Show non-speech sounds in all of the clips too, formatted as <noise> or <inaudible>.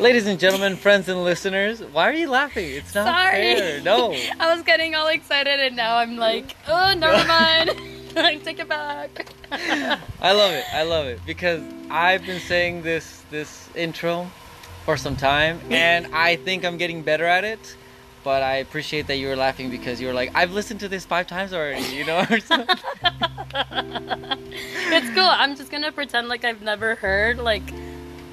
Ladies and gentlemen, friends and listeners, why are you laughing? It's not Sorry. fair. No. <laughs> I was getting all excited and now I'm like, oh, never <laughs> mind. <laughs> I take it back. I love it. I love it because I've been saying this this intro for some time, and I think I'm getting better at it. But I appreciate that you were laughing because you were like, I've listened to this five times already, you know, or something. it's cool. I'm just gonna pretend like I've never heard like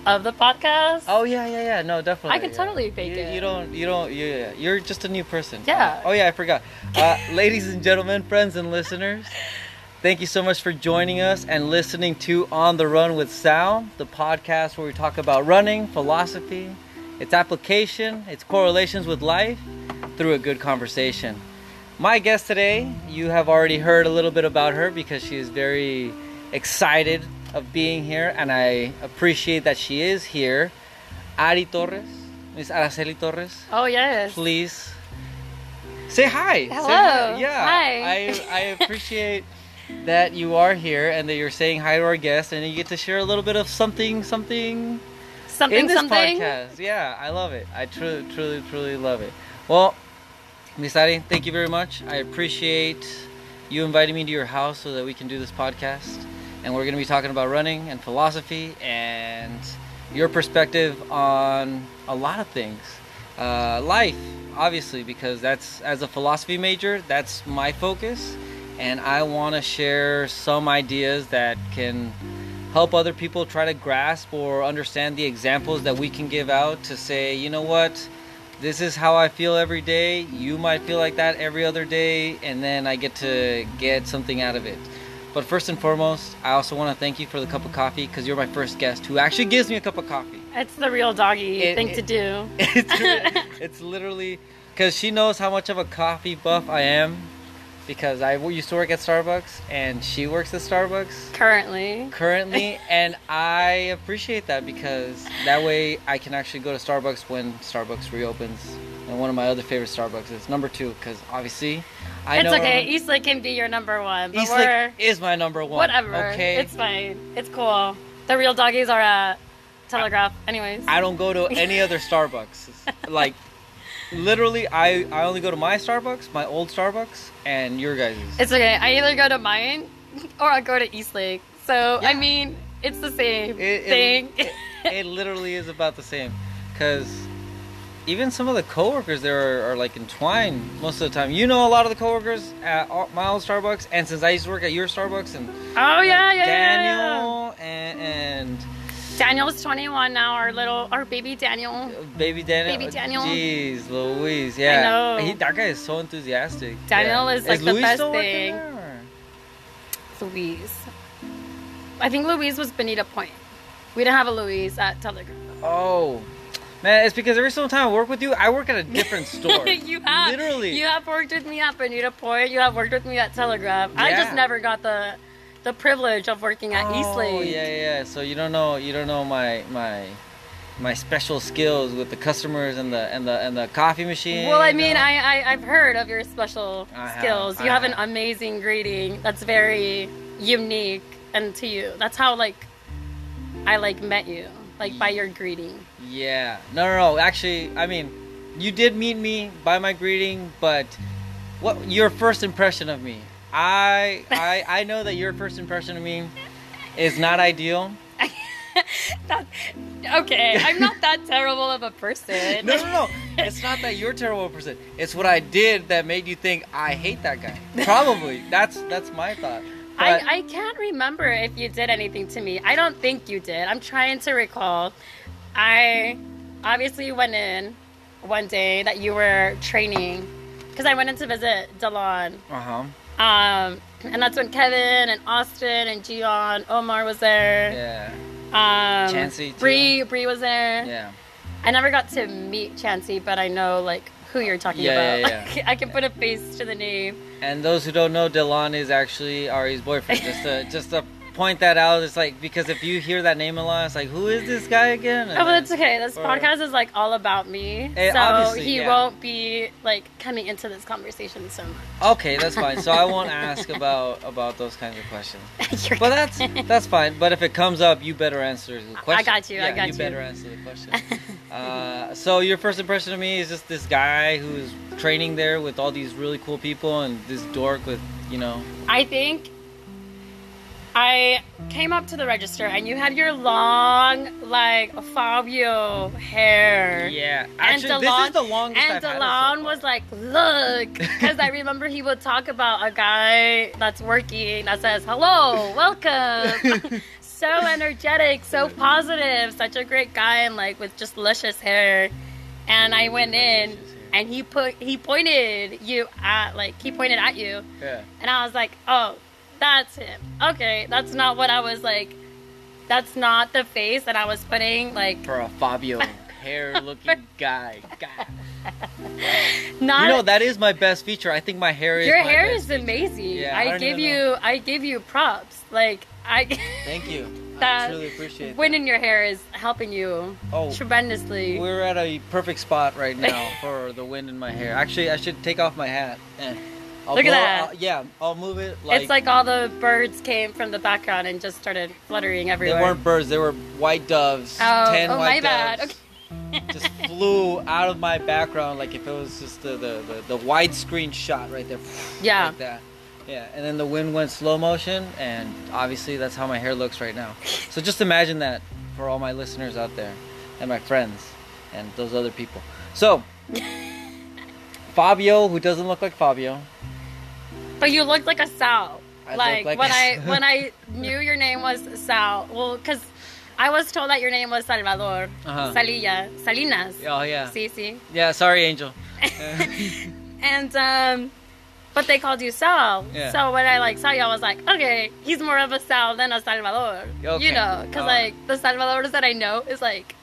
of the podcast. Oh yeah, yeah, yeah. No, definitely. I can yeah. totally fake you, it. You don't. You don't. You, you're just a new person. Yeah. Oh yeah, I forgot. Uh, <laughs> ladies and gentlemen, friends and listeners, thank you so much for joining us and listening to On the Run with Sal, the podcast where we talk about running, philosophy, its application, its correlations with life through a good conversation. My guest today, you have already heard a little bit about her because she is very excited of being here, and I appreciate that she is here. Ary Torres, Miss Aracely Torres, Oh yes. please say hi. Say Hello. hi. Yeah. Hi. I, I <laughs> appreciate that you are here and that you're saying hi to our guests and you get to share a little bit of something, something Something in this something. podcast. Yeah, I love it. I truly, truly, truly love it. Well, Miss Ary, thank you very much. I appreciate you inviting me to your house so that we can do this podcast. And we're going to be talking about running and philosophy and your perspective on a lot of things. Uh, life, obviously, because that's, as a philosophy major, that's my focus. And I want to share some ideas that can help other people try to grasp or understand the examples that we can give out to say, you know what, this is how I feel every day. You might feel like that every other day, and then I get to get something out of it. But first and foremost, I also want to thank you for the cup of coffee because you're my first guest who actually gives me a cup of coffee. It's the real doggy It- thing it- to do. <laughs> It's, <laughs> it's literally because she knows how much of a coffee buff I am because I used to work at Starbucks and she works at Starbucks Currently. currently <laughs> and i appreciate that because that way i can actually go to starbucks when starbucks reopens and one of my other favorite starbucks is number two because obviously i it's know okay. Eastlake can be your number one. But Eastlake is my number one whatever. okay It's fine. It's cool. The real doggies are at Telegraph. Anyways. i don't go to any other starbucks <laughs> like literally i i only go to my starbucks my old starbucks and your guys'. It's okay. I either go to mine <laughs> or I go to Eastlake. So Yeah. I mean, it's the same It- it- thing. it, it <laughs> literally is about the same because even some of the coworkers there are, are like entwined most of the time. You know a lot of the coworkers at all- my old Starbucks, and since I used to work at your Starbucks, and oh yeah, yeah, yeah, yeah. Daniel and, and Daniel's 21 now. Our little, our baby Daniel. Uh, baby Daniel. Baby Daniel. Jeez, Louise, yeah. I know. He, that guy is so enthusiastic. Daniel Yeah. is, like, the Louise best thing. there, Louise. I think Louise was Bonita Point. We didn't have a Louise at Telegraph. Oh. Man, it's because every single time I work with you, I work at a different <laughs> store. you have Literally. You have worked with me at Bonita Point. You have worked with me at Telegraph. I just never got the the privilege of working at oh, Eastlake. Oh, Eastlake. yeah, yeah. So you don't know, you don't know my my my special skills with the customers and the and the and the coffee machine. Well, I mean, know? I, I I've heard of your special I have, skills. You I have an amazing greeting that's very unique and to you. That's how like I like met you, like by your greeting. Yeah. No, no, no. Actually, I mean, you did meet me by my greeting, but what your first impression of me? I I <laughs> I know that your first impression of me is not ideal. <laughs> that, okay, I'm not that terrible of a person. No, no, no. It's not that you're a terrible person. It's what I did that made you think I hate that guy. <laughs> Probably. That's that's my thought. But- I, I can't remember if you did anything to me. I don't think you did. I'm trying to recall. I obviously went in one day that you were training because I went in to visit Delon. uh-huh. Um, and that's when Kevin and Austin and Gian, Omar was there. Yeah. Um, Chansey. Bree, Bree was there. Yeah. I never got to meet Chansey, but I know like who you're talking Yeah, about. yeah, yeah. <laughs> I can put a face to the name. And those who don't know, Delon is actually Ary's boyfriend. Just a just to point that out, it's like because if you hear that name a lot, it's like who is this guy again? And Oh, but it's okay. This or- podcast is like all about me, Eh, so he yeah. won't be like coming into this conversation so much. Okay, that's fine. So I won't ask about about those kinds of questions. <laughs> But that's that's fine. But if it comes up, you better answer the question. I got you, I got you you. better answer the question. <laughs> Uh, so your first impression of me is just this guy who's training there with all these really cool people and this dork with, you know, I think I came up to the register and you had your long, like Fabio hair. yeah. And Actually, this is the longest and I've had so Delon was like, "Look," <laughs> because I remember he would talk about a guy that's working that says, "Hello, welcome." <laughs> so energetic, so positive, such a great guy, and like with just luscious hair. And I went in, and he put he pointed you at like he pointed at you, Yeah. and I was like, "Oh, that's him." Okay, that's not what I was like. That's not the face that I was putting like. For a Fabio <laughs> hair looking guy. God. <laughs> Not You know, that is my best feature. I think my hair is Your hair is amazing. Yeah, I I, give you know. I give you props. Like I <laughs> Thank you. I That truly appreciate wind that. your hair is helping you Oh, tremendously. we're at a perfect spot right now for the wind in my hair. Actually, I should take off my hat. Eh. I'll Look at that. I'll- yeah, I'll move it. Like, it's like all the birds came from the background and just started fluttering everywhere. they weren't birds; they were white doves. Oh, Ten oh, white my bad. doves. <laughs> just flew out of my background like if it was just the the, the, the widescreen shot right there. <sighs> Yeah. Like that. Yeah, and then the wind went slow motion, and obviously that's how my hair looks right now. So just imagine that for all my listeners out there, and my friends, and those other people. So, <laughs> Fabio, who doesn't look like Fabio, But you looked like a Sal. I like, like when a- I when I <laughs> knew your name was Sal. Well, because I was told that your name was Salvador. Uh-huh. Salilla. Salinas. oh yeah, Sí, sí. yeah. Sorry, Angel. <laughs> And um but they called you Sal. Yeah. So when I like saw you, I was like, okay, he's more of a Sal than a Salvador. Okay. You know, because Alright. like the Salvadors that I know is like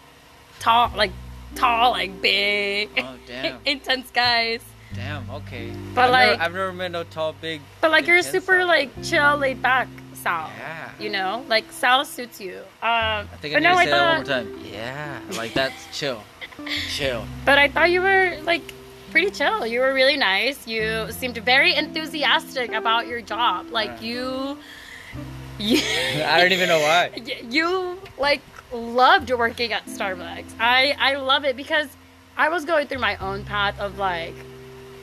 tall, like tall, like big, Oh, damn. <laughs> intense guys. Damn. Okay. But, I've like- never, I've never met no tall, big. But like you're intense super Sal. like chill, laid back Sal. Yeah. You know, like Sal suits you. Um, I think I need no, to say thought, that one more time. Yeah, like that's chill, <laughs> chill. But I thought you were like pretty chill. You were really nice. You seemed very enthusiastic about your job. Like <laughs> you I don't even know why. <laughs> you like loved working at Starbucks. I I love it because I was going through my own path of like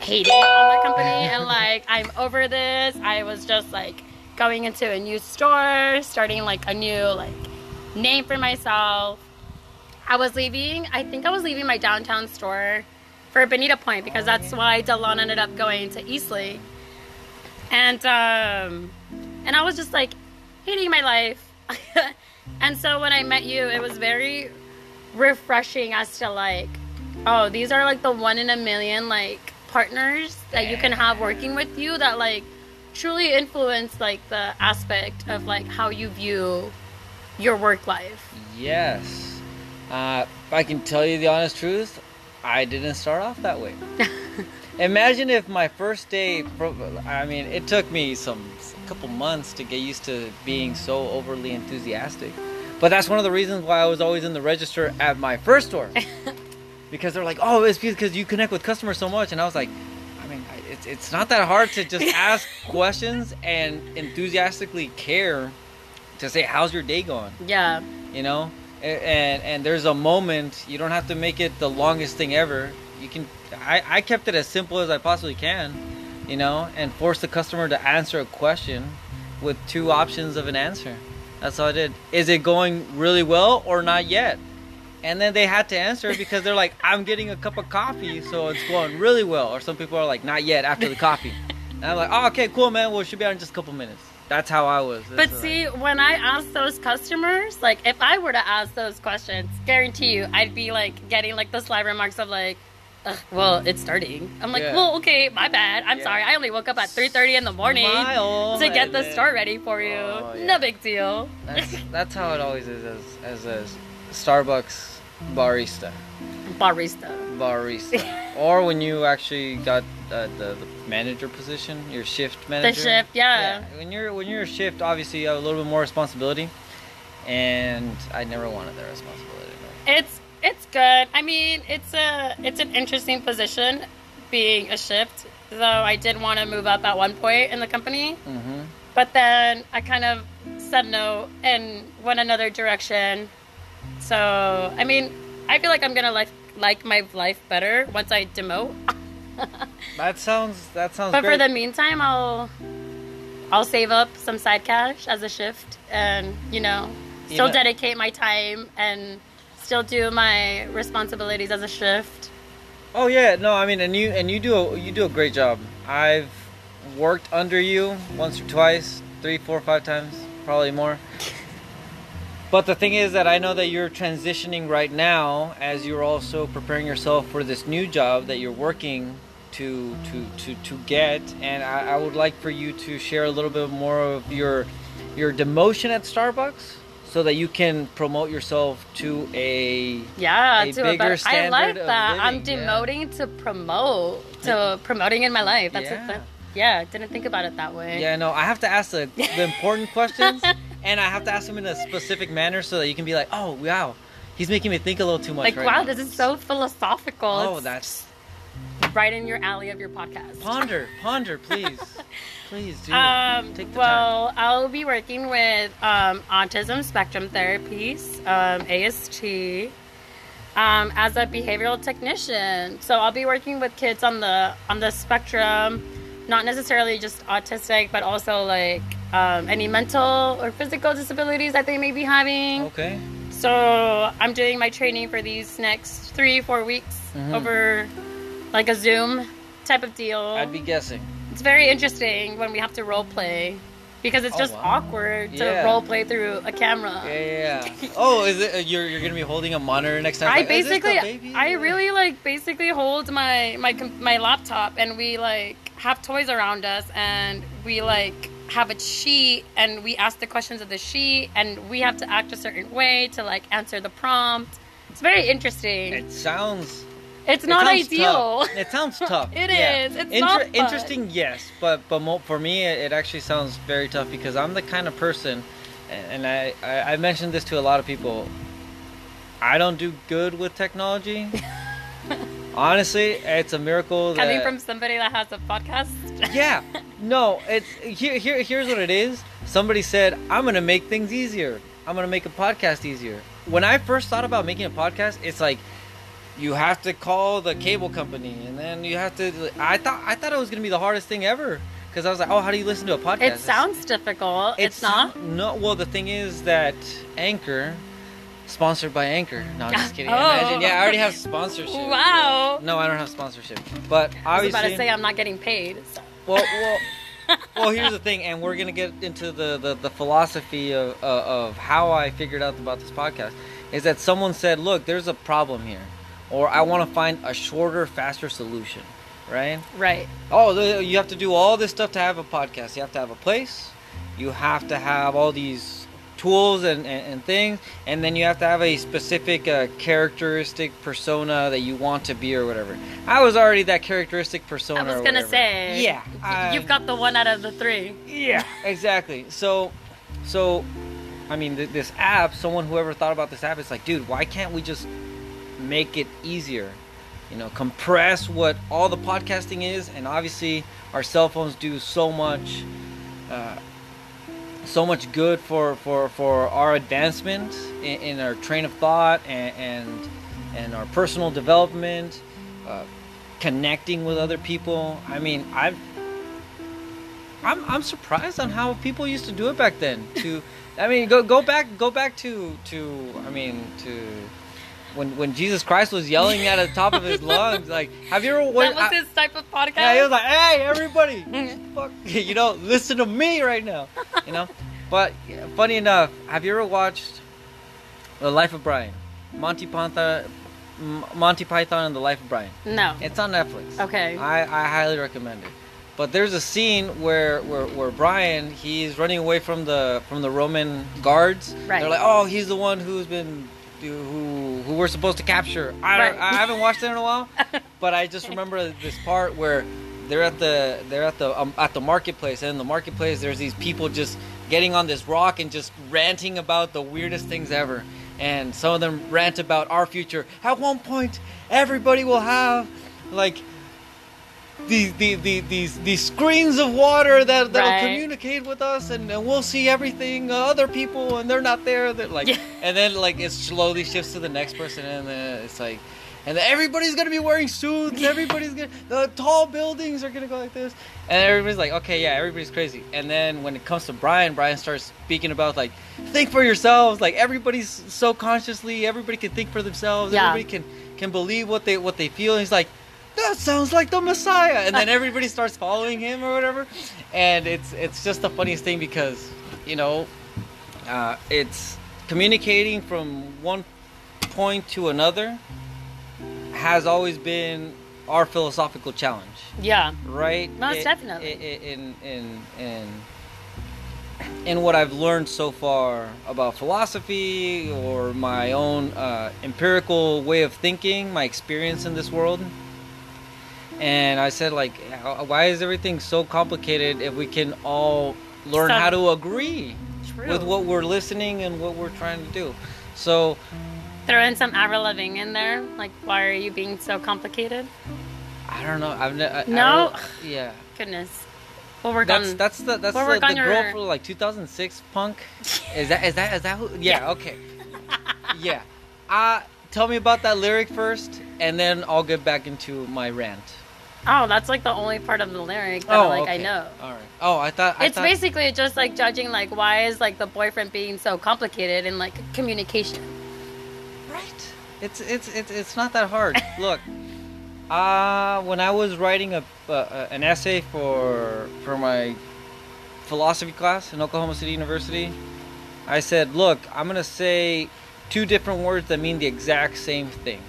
hating on the company and like I'm over this. I was just like going into a new store, starting like a new like name for myself. I was leaving. I think I was leaving my downtown store for Bonita Point because that's why Delon ended up going to Eastlake. And um, and I was just like hating my life. <laughs> and so when I met you, it was very refreshing as to like, oh, these are like the one in a million like partners that you can have working with you that like truly influence like the aspect of like how you view your work life. Yes, uh, I can tell you the honest truth. I didn't start off that way. <laughs> Imagine if my first day, I mean, it took me some couple months to get used to being so overly enthusiastic. But that's one of the reasons why I was always in the register at my first store. <laughs> because they're like, "Oh, it's because you connect with customers so much," and I was like, "I mean, it's it's not that hard to just <laughs> ask questions and enthusiastically care to say, "How's your day going?" Yeah. you know? A- and and there's a moment you don't have to make it the longest thing ever. You can i i kept it as simple as i possibly can you know and force the customer to answer a question with two options of an answer. That's all i did. Is it going really well or not yet and then they had to answer because they're like i'm getting a cup of coffee so it's going really well or some people are like not yet after the coffee and i'm like oh okay cool man well it should be out in just a couple minutes that's how i was But see, like- when I ask those customers, like if I were to ask those questions, guarantee you, I'd be like getting like the sly remarks of like, Ugh, "Well, it's starting." I'm like, Yeah. "Well, okay, my bad. I'm Yeah. starting. I only woke up at 3:30 in the morning Smile, to get the store ready for you. Oh, yeah. No big deal." That's <laughs> that's how it always is as as a Starbucks barista, Barista. barista, or when you actually got uh, the, the manager position, your shift manager. The shift, yeah. When you're when you're a shift, obviously you have a little bit more responsibility, and I never wanted that responsibility. no. It's it's good. I mean, it's a it's an interesting position being a shift. Though I did want to move up at one point in the company. Mhm. But then I kind of said no and went another direction. So, I mean, I feel like I'm gonna like like my life better once I demote. <laughs> That sounds that sounds But great. for the meantime, I'll I'll save up some side cash as a shift, and you know, still Even- dedicate my time and still do my responsibilities as a shift. Oh yeah, no, I mean, and you and you do a, you do a great job. I've worked under you once or twice, three, four, five times, probably more. But the thing is that I know that you're transitioning right now as you're also preparing yourself for this new job that you're working to to to, to get, and I, I would like for you to share a little bit more of your your demotion at Starbucks, so that you can promote yourself to a Yeah, A to bigger a better. I like that. I'm living, yeah. demoting to promote to promoting in my life. That's Yeah. that, yeah. Didn't think about it that way. Yeah, no, I have to ask the, the important <laughs> questions, and I have to ask them in a specific manner so that you can be like, oh, wow, he's making me think a little too much. Like right wow, now." this is so philosophical. Oh, It's that's right in your alley of your podcast. ponder, ponder, please, <laughs> please do. Um, Take the well, I'll be working with um, autism spectrum therapies, um, AST, um, as a behavioral technician. So I'll be working with kids on the on the spectrum, not necessarily just autistic, but also like um, any mental or physical disabilities that they may be having. Okay. So I'm doing my training for these next three, four weeks Mhm. over like a Zoom type of deal. I'd be guessing. It's very interesting when we have to role play because it's Oh, just wow. awkward to Yeah. role play through a camera. Yeah, yeah. yeah. <laughs> oh, is it? Uh, you're you're gonna be holding a monitor next time? I Like, "Is this the basically. I really like basically hold my my my laptop and we like have toys around us and we like have a sheet and we ask the questions of the sheet and we have to act a certain way to like answer the prompt. It's very interesting. It sounds. it's it not sounds ideal. <laughs> tough. It sounds tough. It It is. It's not fun. Interesting, yes, but but mo- for me, it, it actually sounds very tough because I'm the kind of person, and I, I I mentioned this to a lot of people. I don't do good with technology. <laughs> Honestly, it's a miracle that Coming from somebody that has a podcast. <laughs> yeah <laughs> no it's here, here here's what it is somebody said i'm gonna make things easier i'm gonna make a podcast easier when i first thought about making a podcast it's like you have to call the cable company and then you have to i thought i thought it was gonna be the hardest thing ever because i was like oh how do you listen to a podcast It sounds difficult. It's, not. no well the thing is that anchor sponsored by anchor no i'm just <laughs> kidding Oh. Imagine, yeah i already have sponsorship Wow. no i don't have sponsorship but I was about to say I'm not getting paid. So. well, well, <laughs> well. Here's the thing, and we're gonna get into the the, the philosophy of uh, of how I figured out about this podcast. Is that someone said, "Look, there's a problem here," or "I want to find a shorter, faster solution." Right? Right. Oh, you have to do all this stuff to have a podcast. You have to have a place. You have to have all these tools and, and, and things, and then you have to have a specific uh, characteristic persona that you want to be or whatever. I was already that characteristic persona. I was gonna say. Yeah. I- You've got the one out of the three. yeah, exactly. So, so, I mean, th- this app. Someone whoever thought about this app, it's like, dude, why can't we just make it easier? You know, compress what all the podcasting is, and obviously our cell phones do so much, uh, so much good for for for our advancement in, in our train of thought and and, and our personal development. Uh, connecting with other people. I mean, I've I'm I'm surprised on how people used to do it back then. To I mean, go go back go back to to I mean to when when Jesus Christ was yelling at the top of his <laughs> lungs. Like, have you ever? When, that was I- his type of podcast. yeah, he was like, "Hey, everybody, <laughs> fuck, <laughs> you know, listen to me right now," you know. But funny enough, have you ever watched The Life of Brian? Monty Python, M- Monty Python and the Life of Brian. no. It's on Netflix. Okay. I, I highly recommend it. But there's a scene where, where, where Brian he's running away from the from the Roman guards. Right. They're like, oh, he's the one who's been who who we're supposed to capture. I Right. I haven't watched it in a while, <laughs> but I just remember this part where they're at the they're at the um, at the marketplace, and in the marketplace there's these people just getting on this rock and just ranting about the weirdest things ever. And some of them rant about our future. At one point, everybody will have like these the, the, these these screens of water that that'll Right. communicate with us and, and we'll see everything uh, other people and they're not there they're like Yeah. <laughs> and then like it slowly shifts to the next person and then it's like and everybody's gonna be wearing suits <laughs> everybody's gonna the tall buildings are gonna go like this and everybody's like okay yeah everybody's crazy and then when it comes to brian brian starts speaking about like think for yourselves like everybody's so consciously everybody can think for themselves Yeah. everybody can can believe what they what they feel and he's like that sounds like the messiah and then <laughs> everybody starts following him or whatever and it's it's just the funniest thing because you know uh, it's communicating from one point to another has always been our philosophical challenge Yeah. right Most It- definitely. i- i- in in in in what I've learned so far about philosophy or my own uh, empirical way of thinking, my experience in this world. And I said, like, why is everything so complicated if we can all learn Some- how to agree True. with what we're listening and what we're trying to do? So, Throw in some Avril Lavigne in there. Like, why are you being so complicated? I don't know. I've ne- I, I No? don't- yeah. Goodness. We'll work That's on. that's the that's We'll the, the girl your- for like 2006 punk. Is that is that is that who? <laughs> Yeah. Okay. yeah. Uh tell me about that lyric first, and then I'll get back into my rant. Oh, that's like the only part of the lyric that like I know. All right. Oh, I thought I It's thought, basically just like judging like why is like the boyfriend being so complicated in like communication. right. It's it's it's it's not that hard. <laughs> Look. Uh, when I was writing a uh, an essay for for my philosophy class in Oklahoma City University, I said, "Look, I'm gonna say two different words that mean the exact same thing: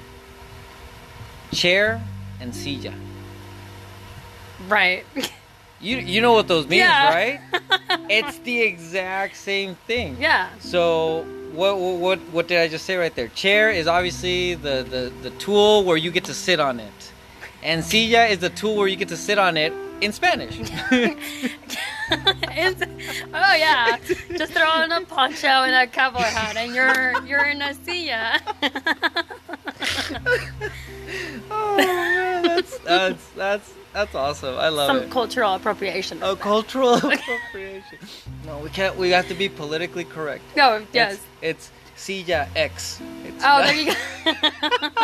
chair and silla." Right. You you know what those means, Yeah. right? <laughs> it's the exact same thing. yeah. So what what what what did I just say right there? Chair is obviously the the the tool where you get to sit on it, and silla is the tool where you get to sit on it in Spanish. <laughs> Oh yeah. Just throw on a poncho and a cowboy hat and you're you're in a silla. <laughs> oh man, that's that's that's awesome. I love Some it. cultural appropriation. Oh, cultural <laughs> appropriation. No, we can't. We have to be politically correct. No, yes. It's, it's silla X. It's Oh, there you go. <laughs>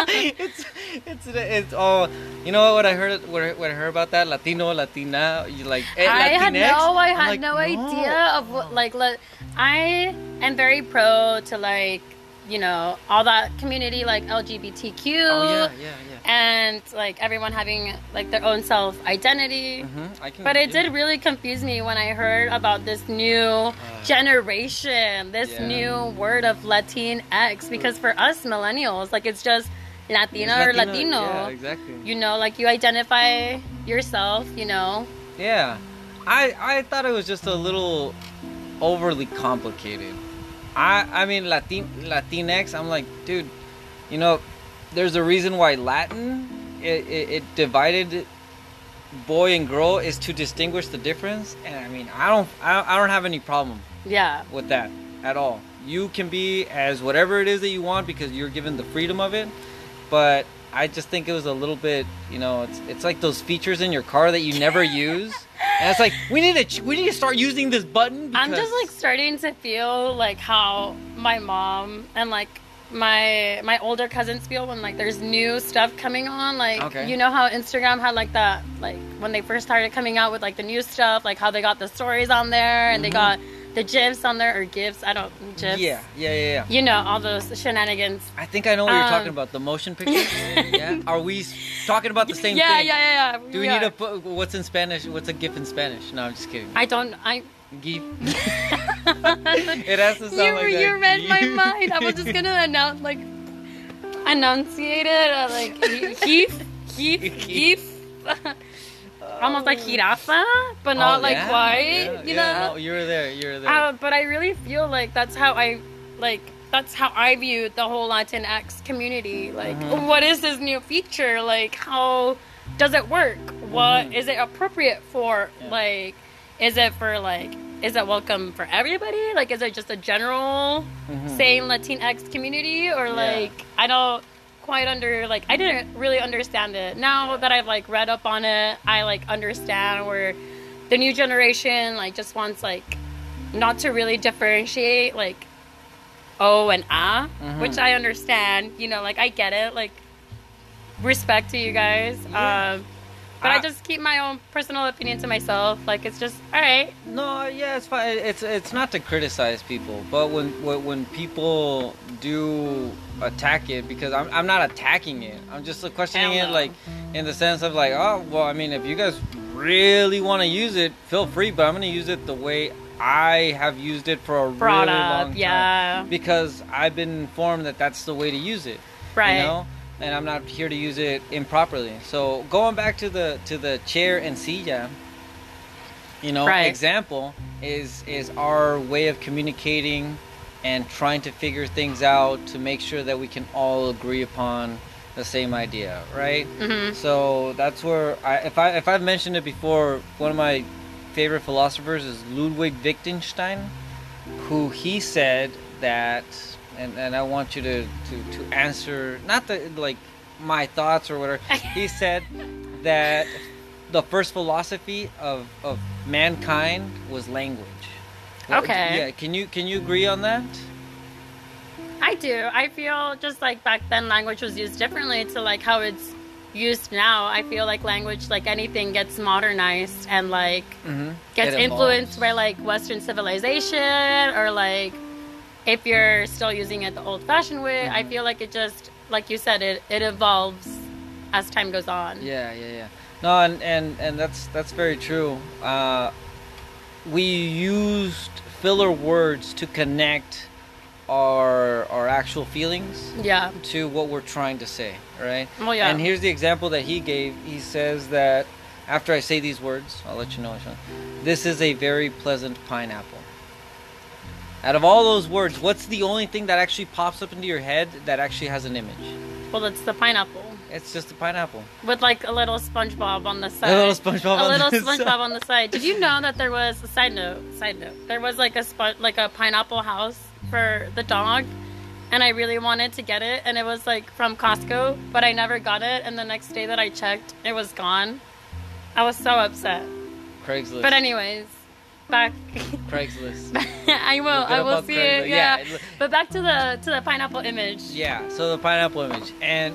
it's it's it's all you know what I heard what I, heard about that Latino Latina you like eh, I had no, I had like, no, idea of what like. Le- I am very pro to like you know all that community like LGBTQ Oh yeah, yeah, yeah. and like everyone having like their own self identity. Mm-hmm. But it did really confuse me when I heard about this new generation, this new word of Latinx. Because for us millennials, like it's just Latina It's or Latino. Yeah, exactly. You know, like you identify yourself. You know, Yeah, I I thought it was just a little overly complicated. I I mean Latin Latinx. I'm like, dude, you know, there's a reason why Latin it, it, it divided boy and girl is to distinguish the difference. And I mean, I don't I, I don't have any problem yeah, with that at all. You can be as whatever it is that you want because you're given the freedom of it. But I just think it was a little bit, you know, it's it's like those features in your car that you never <laughs> use. And it's like we need to we need to start using this button. I'm just like starting to feel like how my mom and like my my older cousins feel when like there's new stuff coming on like Okay. you know how instagram had like that like when they first started coming out with like the new stuff like how they got the stories on there and they mm-hmm. got the gifs on there or gifs i don't gifs yeah, yeah, yeah, yeah. you know all those shenanigans I think I know what you're Um, talking about. The motion pictures. <laughs> yeah. Are we talking about the same yeah, thing? yeah yeah yeah Do we need to put what's in Spanish? What's a GIF in Spanish? No, I'm just kidding. i don't i GIF. <laughs> it has to sound you, like that. you read my <laughs> mind. I was just gonna announce like enunciate it uh, like heaf, heaf, heaf. Almost like jirafa, but not Oh, like yeah, quite. yeah, you yeah, know. no, you were there. You were there. Uh, but I really feel like that's how I like. That's how I viewed the whole Latinx community. Like, Mhm. what is this new feature? Like, how does it work? What Mhm. is it appropriate for? Like, is it for like? Is it welcome for everybody? Like, is it just a general Mhm. same Latinx community or like I don't quite under like I didn't really understand it. Now that I've like read up on it, I like understand where the new generation like just wants like not to really differentiate like O and A, Mhm. which I understand. You know, like I get it. Like respect to you guys. Yeah. Um, but I, I- just keep my own personal opinion to myself. Like it's just all right. No, yeah, it's fine. It's it's not to criticize people, but when when, people do attack it, because I'm I'm not attacking it. I'm just questioning it, like in the sense of like, oh, well, I mean, if you guys really want to use it, feel free. But I'm gonna use it the way I have used it for a Brought really up, long time. yeah. Because I've been informed that that's the way to use it. Right. You know? And I'm not here to use it improperly. So going back to the to the chair and silla, you know, Right. example is is our way of communicating and trying to figure things out to make sure that we can all agree upon the same idea, right? hmm So that's where I if I if I've mentioned it before, one of my favorite philosophers is Ludwig Wittgenstein, who he said that and, and I want you to, to, to answer not the like my thoughts or whatever. <laughs> He said that the first philosophy of, of mankind was language. Okay. Yeah, can you can you agree on that? I do. I feel just like back then language was used differently to like how it's used now. I feel like language, like anything, gets modernized and like Mm-hmm. gets influenced by like Western civilization or like if you're still using it the old fashioned way. I Mhm. feel like it just, like you said, it, it evolves as time goes on. Yeah, yeah, yeah. No, and and and that's that's very true. Uh, we used filler words to connect our our actual feelings Yeah. to what we're trying to say, right? Well, yeah. And here's the example that he gave. He says that after I say these words, I'll let you know. This is a very pleasant pineapple. Out of all those words, what's the only thing that actually pops up into your head that actually has an image? Well, it's the pineapple It's just a pineapple. with like a little SpongeBob on the side. A little SpongeBob a on little the <laughs> SpongeBob side. on the side. Did you know that there was a side note? Side note. There was like a spon- like a pineapple house for the dog, and I really wanted to get it, and it was like from Costco, but I never got it. And the next day that I checked, it was gone. I was so upset. Craigslist. But anyways, back. Craigslist. <laughs> I will. I will see Craigslist. it. Yeah. Yeah, But back to the to the pineapple image. Yeah, so the pineapple image, and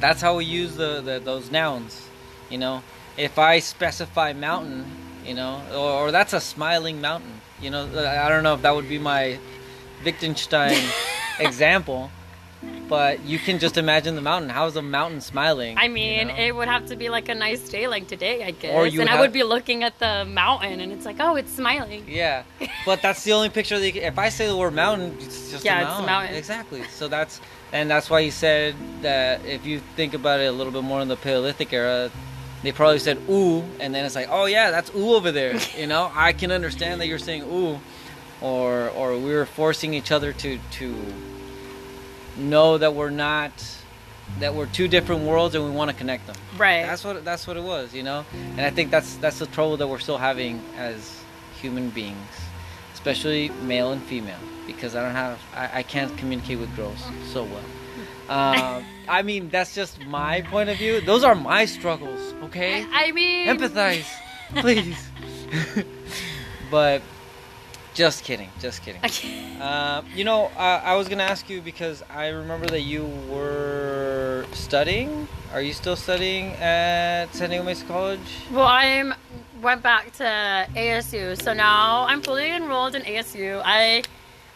that's how we use the, the those nouns. You know, if I specify mountain, you know, or, or that's a smiling mountain. You know, I don't know if that would be my Wittgenstein <laughs> example, but you can just imagine the mountain. How is a mountain smiling? I you mean, know? it would have to be like a nice day, like today, I guess. Or you and I would be looking at the mountain, and it's like, oh, it's smiling. Yeah, but that's the only picture. That you can, if I say the word mountain, it's just Yeah, a it's a mountain. mountain. Exactly. So that's and that's why he said that if you think about it a little bit more in the Paleolithic era, they probably said ooh, and then it's like, oh yeah, that's ooh over there. <laughs> You know, I can understand that you're saying ooh, or or we were forcing each other to to know that we're not that we're two different worlds and we want to connect them. Right. That's what that's what it was, you know. And I think that's that's the trouble that we're still having as human beings, especially male and female, because I don't have I, I can't communicate with girls so well. <laughs> Um, I mean, that's just my point of view. Those are my struggles. Okay, I mean, empathize, please. <laughs> but just kidding, just kidding. Uh, you know, uh, I was gonna ask you because I remember that you were studying. Are you still studying at San Diego Mesa College? well, I'm went back to ASU, so now I'm fully enrolled in ASU. I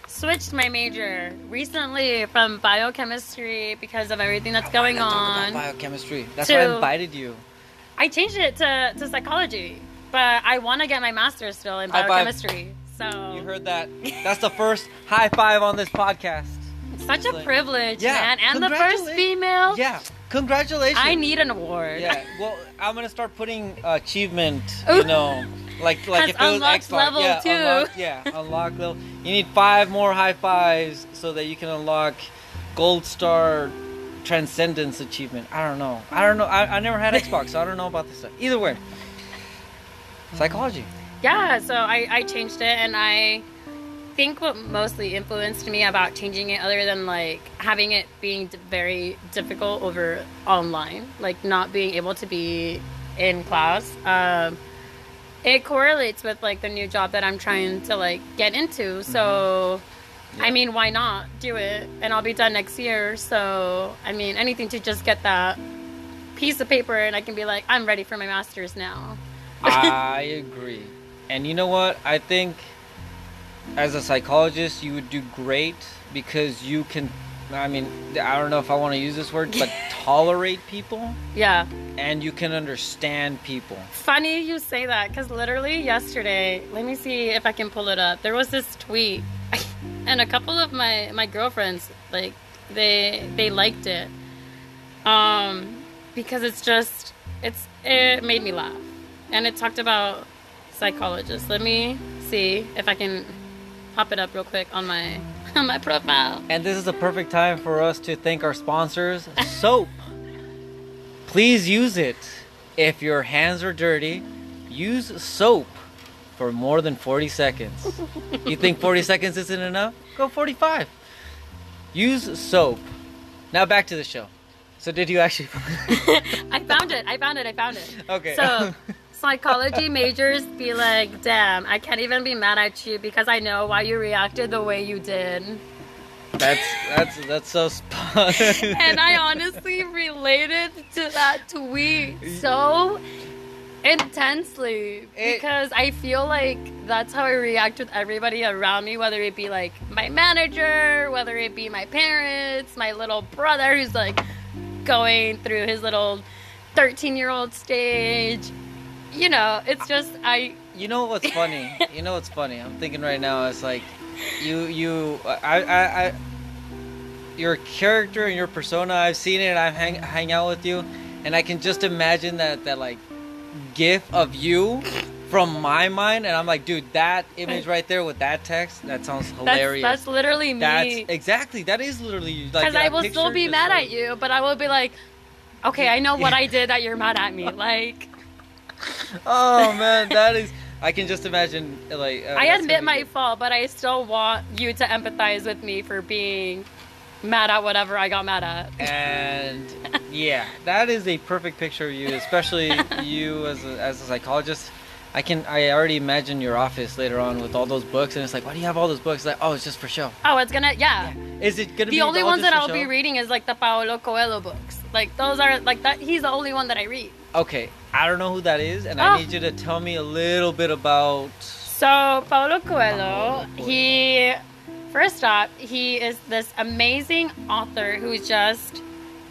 switched my major recently from biochemistry because of everything that's going Talk on. biochemistry. That's why I invited you. I changed it to, to psychology, but I want to get my master's still in biochemistry. So You heard that? That's the first high five on this podcast. such a like- privilege, Yeah, man, and the first female. Yeah, congratulations. I need an award. Yeah, well, I'm gonna start putting uh, achievement. You know, like like if it was Xbox, level yeah, two. Unlock, yeah, unlock level. You need five more high fives so that you can unlock gold star transcendence achievement. I don't know. I don't know. I, I never had Xbox, so I don't know about this stuff. Either way, psychology. Yeah, so I, I changed it and I think what mostly influenced me about changing it, other than like having it being d- very difficult over online, like not being able to be in class, um, it correlates with like the new job that I'm trying to like get into. So, I mean, why not do it? And I'll be done next year. So, I mean, anything to just get that piece of paper and I can be like, I'm ready for my master's now. I <laughs> agree. And you know what? I think as a psychologist, you would do great because you can. I mean, I don't know if I want to use this word, but <laughs> tolerate people Yeah. and you can understand people. Funny you say that because literally yesterday, let me see if I can pull it up. There was this tweet, <laughs> and a couple of my my girlfriends like they they liked it, um, because it's just it's it made me laugh, and it talked about psychologists. Let me see if I can pop it up real quick on my <laughs> on my profile. And this is the perfect time for us to thank our sponsors, <laughs> soap. Please use it. If your hands are dirty, use soap for more than 40 seconds. <laughs> you think 40 seconds isn't enough? Go 45. Use soap. Now back to the show. So did you actually I found it. I found it. I found it. Okay. So, psychology majors be like, damn, I can't even be mad at you because I know why you reacted the way you did. That's that's that's so spot. <laughs> And I honestly related to that tweet so intensely It- because I feel like that's how I react with everybody around me, whether it be like my manager, whether it be my parents, my little brother who's like going through his little 13 year old stage. You know, it's just, I, You know what's funny? <laughs> You know what's funny? I'm thinking right now. It's like you you I I, I your character and your persona. I've seen it. I hang hang out with you, and I can just imagine that that like gif of you from my mind, and I'm like, dude, that image right there with that text. That sounds hilarious. that's literally me. That's exactly that is literally you. Like Because I will still be mad shows- at you, but I will be like, okay, I know what I did that you're mad at me. <laughs> Like, <laughs> Oh man, that is. I can just imagine like. uh, I admit my good. fault, but I still want you to empathize with me for being mad at whatever I got mad at. and <laughs> yeah that is a perfect picture of you especially <laughs> you as a, as a psychologist i can i already imagine your office later on with all those books and it's like why do you have all those books like oh it's just for show Oh, it's gonna, yeah. is it gonna be The only ones that I'll be reading is like the Paulo Coelho books. Like those are like that. He's the only one that I read. okay i don't know who that is and Oh. i need you to tell me a little bit about So Paulo Coelho, he first off, he is this amazing author who just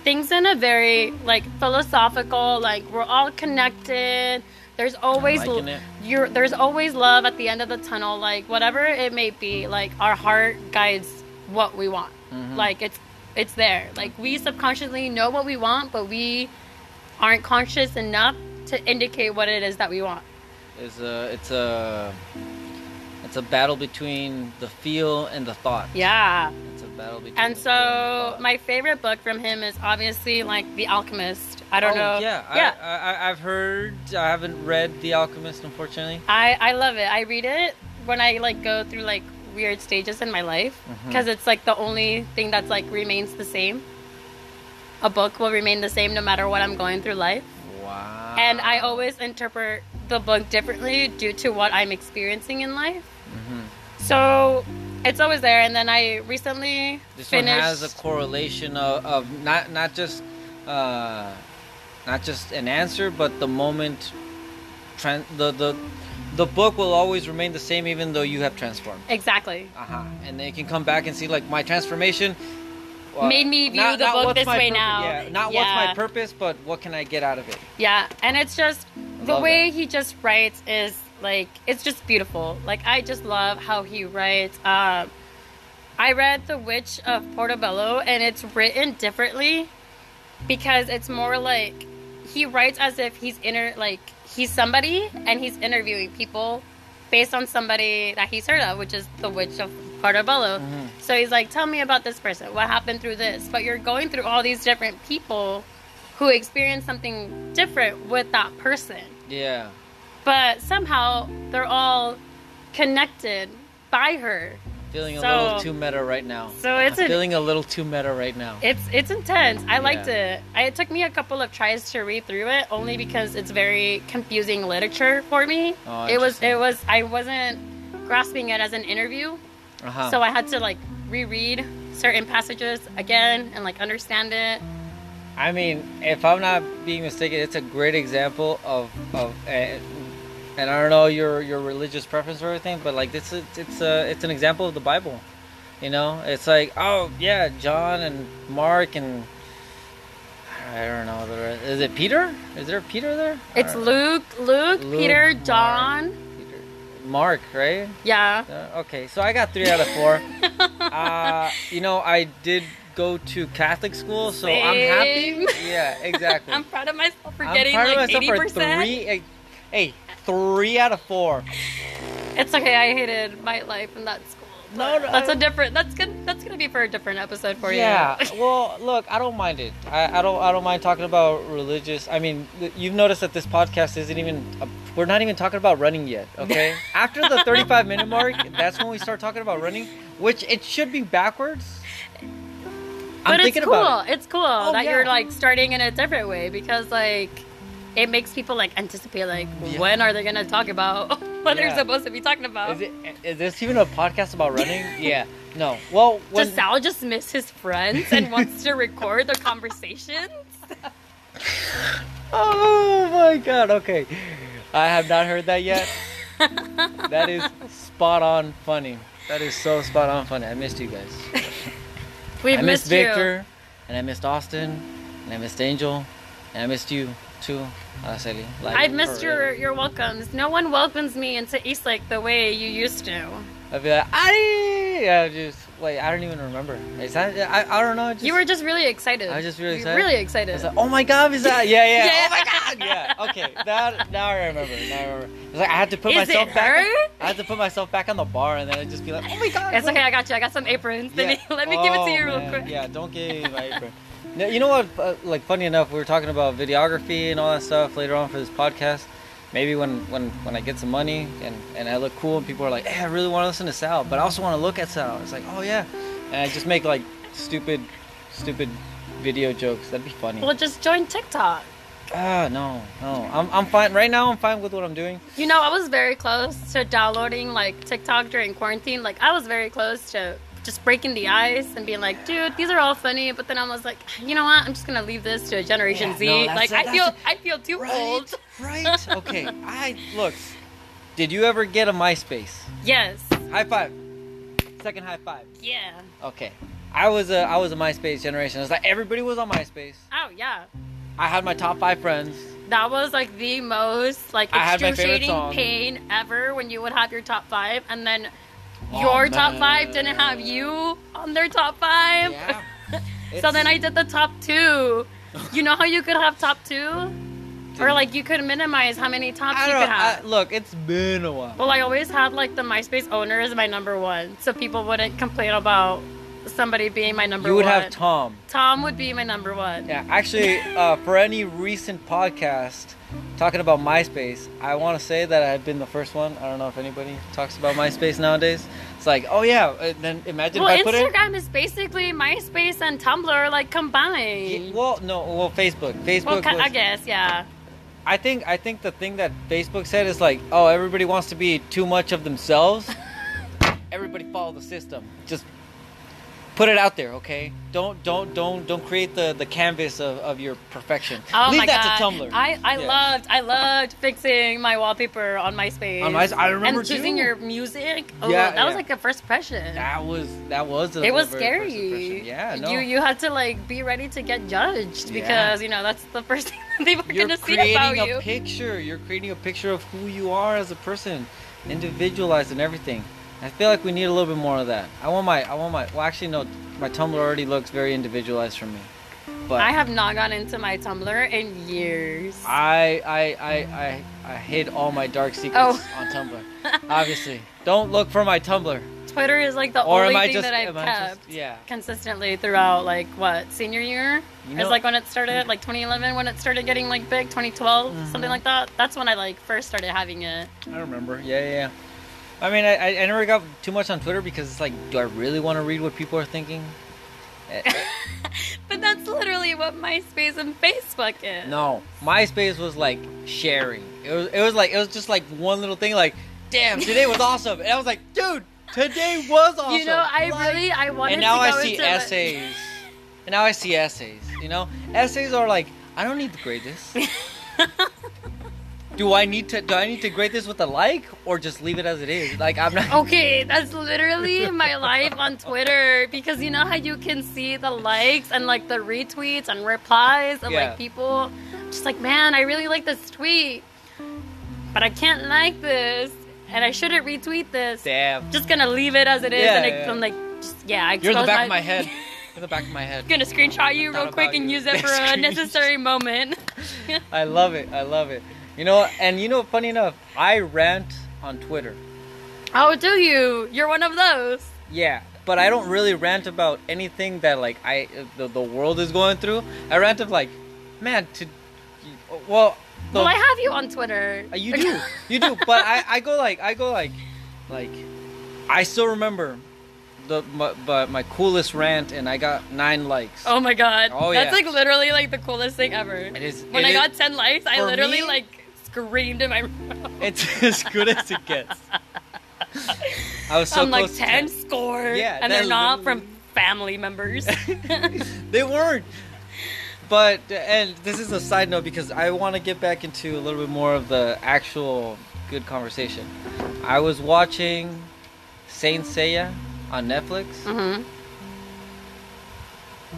thinks in a very like philosophical, like we're all connected. There's always you're there's always love at the end of the tunnel, like whatever it may be, like our heart guides what we want. Mhm. Like it's it's there. Like we subconsciously know what we want, but we aren't conscious enough to indicate what it is that we want. is a it's a it's a battle between the feel and the thought Yeah. it's a battle between And the feel and so my favorite book from him is obviously like The Alchemist. I don't Oh, know. yeah Yeah. I, I i've heard i haven't read the alchemist unfortunately I, I love it. I read it when I like go through like weird stages in my life mm-hmm. because it's like the only thing that's like remains the same. A book will remain the same no matter what I'm going through life. wow And I always interpret the book differently due to what I'm experiencing in life. Mhm. So it's always there. And then I recently This finished. one has a correlation of, of not not just uh, not just an answer, but the moment. Tran- the the the book will always remain the same even though you have transformed. exactly. Uh huh. And then you can come back and see like my transformation. Uh, Made me view the book this way purpose- now. Yeah, not Yeah. what's my purpose, but what can I get out of it. Yeah, and it's just the Love way he just writes is like it's just beautiful. Like I just love how he writes. Um, I read The Witch of Portobello, and it's written differently because it's more like he writes as if he's inter like he's somebody and he's interviewing people based on somebody that he's heard of, which is The Witch of Mhm. So he's like, "Tell me about this person. What happened through this?" But you're going through all these different people who experience something different with that person. Yeah. But somehow they're all connected by her. Feeling a little too meta right now. so it's a- feeling a little too meta right now. It's it's intense. I liked Yeah. it. I, it took me a couple of tries to read through it, only because it's very confusing literature for me. Oh, it was it was I wasn't grasping it as an interview, Uh-huh. so I had to like reread certain passages again and like understand it. I mean, if I'm not being mistaken, it's a great example of of, uh, and I don't know your your religious preference or everything, but like this is it's a it's an example of the Bible. You know, it's like oh yeah, John and Mark and I don't know. Is it Peter? Is there Peter there? It's. Luke, Luke, Luke, Peter, John. Peter. Mark, right? Yeah. Uh, okay, so I got three out of four. <laughs> uh, you know, I did go to Catholic school, so I'm happy. Yeah, exactly. <laughs> I'm proud of myself for I'm getting proud of like myself eighty for percent. three. Hey, three out of four. It's okay. I hated my life in that school. No, no, that's I- a different. That's good. That's gonna be for a different episode for yeah. you. Yeah. <laughs> well, look, I don't mind it. I, I don't. I don't mind talking about religious. I mean, you've noticed that this podcast isn't even. A, we're not even talking about running yet. Okay. <laughs> After the 35 minute mark, that's when we start talking about running, which it should be backwards. I'm but it's thinking cool. it. It's cool Oh, that yeah. you're like starting in a different way because like it makes people like anticipate like Yeah. when are they gonna talk about <laughs> what Yeah. they're supposed to be talking about. Is it? Is this even a podcast about running? <laughs> yeah. No. Well, when, Does Sal just miss his friends and wants to record the conversations? <laughs> Oh my god, okay. I have not heard that yet. that is spot on funny. That is so spot on funny. I missed you guys. We've I missed missed you. Victor, and I missed Austin, and I missed Angel, and I missed you too. Like, I've missed your real. your welcomes. No one welcomes me into Eastlake the way you used to. I'd be like, Ary! Yeah, just, wait, I don't even remember. Is that, I, I don't know. Just, You were just really excited. I was just really excited? Really I excited. was like, oh my god, is that? Yeah, yeah. Yeah. Oh my god, yeah. Okay, that now I remember. Now I remember. It's like I had to put Is myself it back. I had to put myself back on the bar, and then I'd just be like, oh my god. it's okay. I got you. I got some aprons. Let Yeah. me <laughs> let me give it to Oh, you real quick. Yeah, don't give me my apron. No, you know what? Uh, like, funny enough, we were talking about videography and all that stuff later on for this podcast. Maybe when, when, when I get some money and, and I look cool and people are like, hey, I really want to listen to Sal, but I also want to look at Sal. It's like, oh yeah. And I just make like stupid, stupid video jokes. That'd be funny. Well, just join TikTok. Ah, no, no. I'm, I'm fine. Right now, I'm fine with what I'm doing. You know, I was very close to downloading like TikTok during quarantine. Like, I was very close to just breaking the ice and being like, dude, these are all funny. But then I was like, you know what? I'm just gonna leave this to a Generation Yeah, Z. no, like, it, I feel it. I feel too old. Right. <laughs> Okay. I look. Did you ever get a MySpace? Yes. High five. Second high five. Yeah. Okay. I was a I was a MySpace generation. It's like everybody was on MySpace. Oh yeah. I had my top five friends. That was like the most like I had my favorite excruciating pain ever when you would have your top five and then Oh, your top five didn't have you on their top five. Yeah. <laughs> so then I did the top two. You know how you could have top two? <laughs> Or like you could minimize how many tops I you could know. have. I, look, it's been a while. well, I always had like the MySpace owner as my number one, so people wouldn't complain about somebody being my number one. you would one. have Tom. Tom would be my number one. Yeah, actually, uh, for any recent podcast talking about MySpace, I want to say that I've been the first one. I don't know if anybody talks about MySpace nowadays. It's like, oh yeah, uh, then imagine Well, if I put it. Instagram is basically MySpace and Tumblr like combined. Yeah, Well, no, well, Facebook. Facebook. Well, was, I guess, yeah. I think I think the thing that Facebook said is like, oh, everybody wants to be too much of themselves. <laughs> everybody follow the system. Just put it out there, okay? Don't don't don't don't create the the canvas of, of your perfection. Oh Leave my that god! to Tumblr. I, I Yeah. loved I loved fixing my wallpaper on MySpace. On My- I remember and choosing too. your music. Oh, Yeah, that was like a first impression. That was that was. The, it was the very first scary. Yeah, no. You you had to like be ready to get judged Yeah. because you know that's the first <laughs> thing they were You're gonna see about creating You're creating a picture. You're creating a picture of who you are as a person, individualized and everything. I feel like we need a little bit more of that. I want my, I want my. Well, actually, no. My Tumblr already looks very individualized for me. But I have not gone into my Tumblr in years. I, I, I, I, I hid all my dark secrets Oh. on Tumblr. Obviously, don't look for my Tumblr. Twitter is like the Or only thing just? that I've kept just? Yeah. consistently throughout like what senior year. You it's know- like when it started, like 2011, when it started getting like big, 2012, Mm-hmm. something like that. That's when I like first started having it. I remember. Yeah, yeah. yeah. I mean, I, I never got too much on Twitter because it's like, do I really want to read what people are thinking? Eh, <laughs> But that's literally what MySpace and Facebook is. No, MySpace was like sharing. It was it was like it was just like one little thing like, damn, today was <laughs> awesome. And I was like, dude, today was awesome. You know, I Like- really I wanted And now to go I see the- essays. <laughs> And now I see essays. You know, essays are like, I don't need to grade this. Do I need to? Do I need to grade this with a like, or just leave it as it is? Like I'm not. Okay, that's literally my life on Twitter because you know how you can see the likes and like the retweets and replies of Yeah. like people just like, man, I really like this tweet, but I can't like this and I shouldn't retweet this. Damn. Just gonna leave it as it is Yeah, and I, yeah. I'm like, just, yeah, I You're in the back of my head. <laughs> In the back of my head. gonna screenshot you real quick and you. use it <laughs> for a necessary moment. I love it. I love it. You know, and you know, funny enough, I rant on Twitter. oh, do you? You're one of those. Yeah, but I don't really rant about anything that like I the, the world is going through. I rant of like, man, to well, the, Well, I have you on Twitter. Uh, you do, you do. But I, I go like, I go like, like, I still remember the my, but my coolest rant, and I got nine likes. Oh my god. Oh, That's yeah. like literally like the coolest thing ever. It is. When it I is- got 10 likes, I literally me- like screamed in my room. it's as good as it gets. I was so I'm like 10 score. Yeah, And they're not from family members. <laughs> they weren't. But and this is a side note because I want to get back into a little bit more of the actual good conversation. I was watching Saint Seiya on Netflix, hmm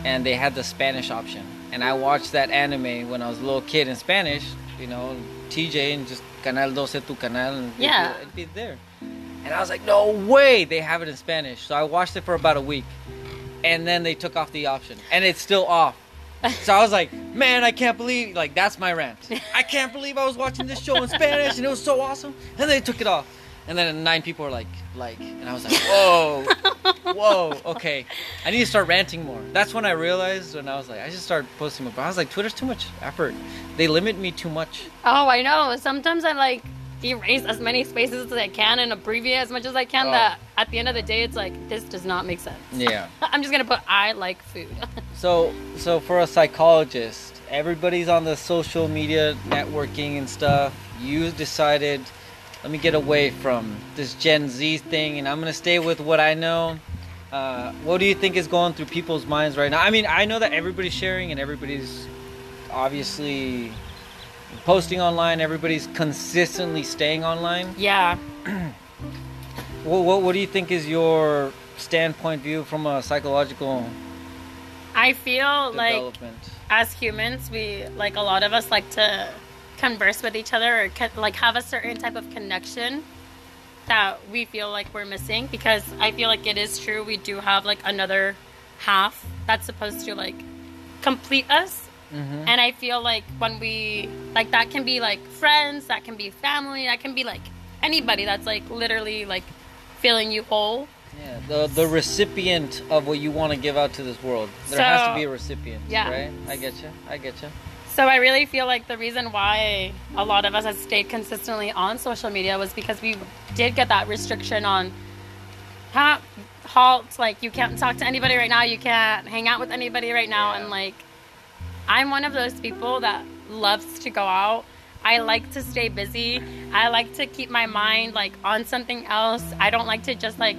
and they had the Spanish option. And I watched that anime when I was a little kid in Spanish. You know, TJ and just Canal 12 tu canal, and it'd be- Yeah. it'd be there. And I was like, no way, they have it in Spanish. So I watched it for about a week, and then they took off the option, and it's still off. So I was like, man, I can't believe, like, that's my rant. <laughs> I can't believe I was watching this show in Spanish and it was so awesome. And they took it off. And then nine people were like, like, and I was like, <laughs> whoa, whoa, okay. I need to start ranting more. That's when I realized when I was like, I just started posting more. But I was like, Twitter's too much effort. They limit me too much. Oh, I know. Sometimes I like erase as many spaces as I can and abbreviate as much as I can Oh. that at the end of the day, it's like, this does not make sense. Yeah. <laughs> I'm just gonna put, I like food. <laughs> So, so for a psychologist, everybody's on the social media networking and stuff. You decided, let me get away from this Gen Z thing, and I'm gonna stay with what I know. Uh, what do you think is going through people's minds right now? I mean, I know that everybody's sharing and everybody's obviously posting online. Everybody's consistently staying online. yeah. <clears throat> What, what, what do you think is your standpoint view from a psychological I feel like as humans, we like a lot of us like to converse with each other or co- like have a certain type of connection that we feel like we're missing because I feel like it is true. We do have like another half that's supposed to like complete us. mm-hmm. And I feel like when we like that can be like friends, that can be family, that can be like anybody that's like literally like filling you whole. Yeah, the the recipient of what you want to give out to this world. There has to be a recipient. Yeah. Right. I get you. I get you. So I really feel like the reason why a lot of us have stayed consistently on social media was because we did get that restriction on ha- halt, like you can't talk to anybody right now, you can't hang out with anybody right now, Yeah. and like I'm one of those people that loves to go out. I like to stay busy. I like to keep my mind like on something else. I don't like to just like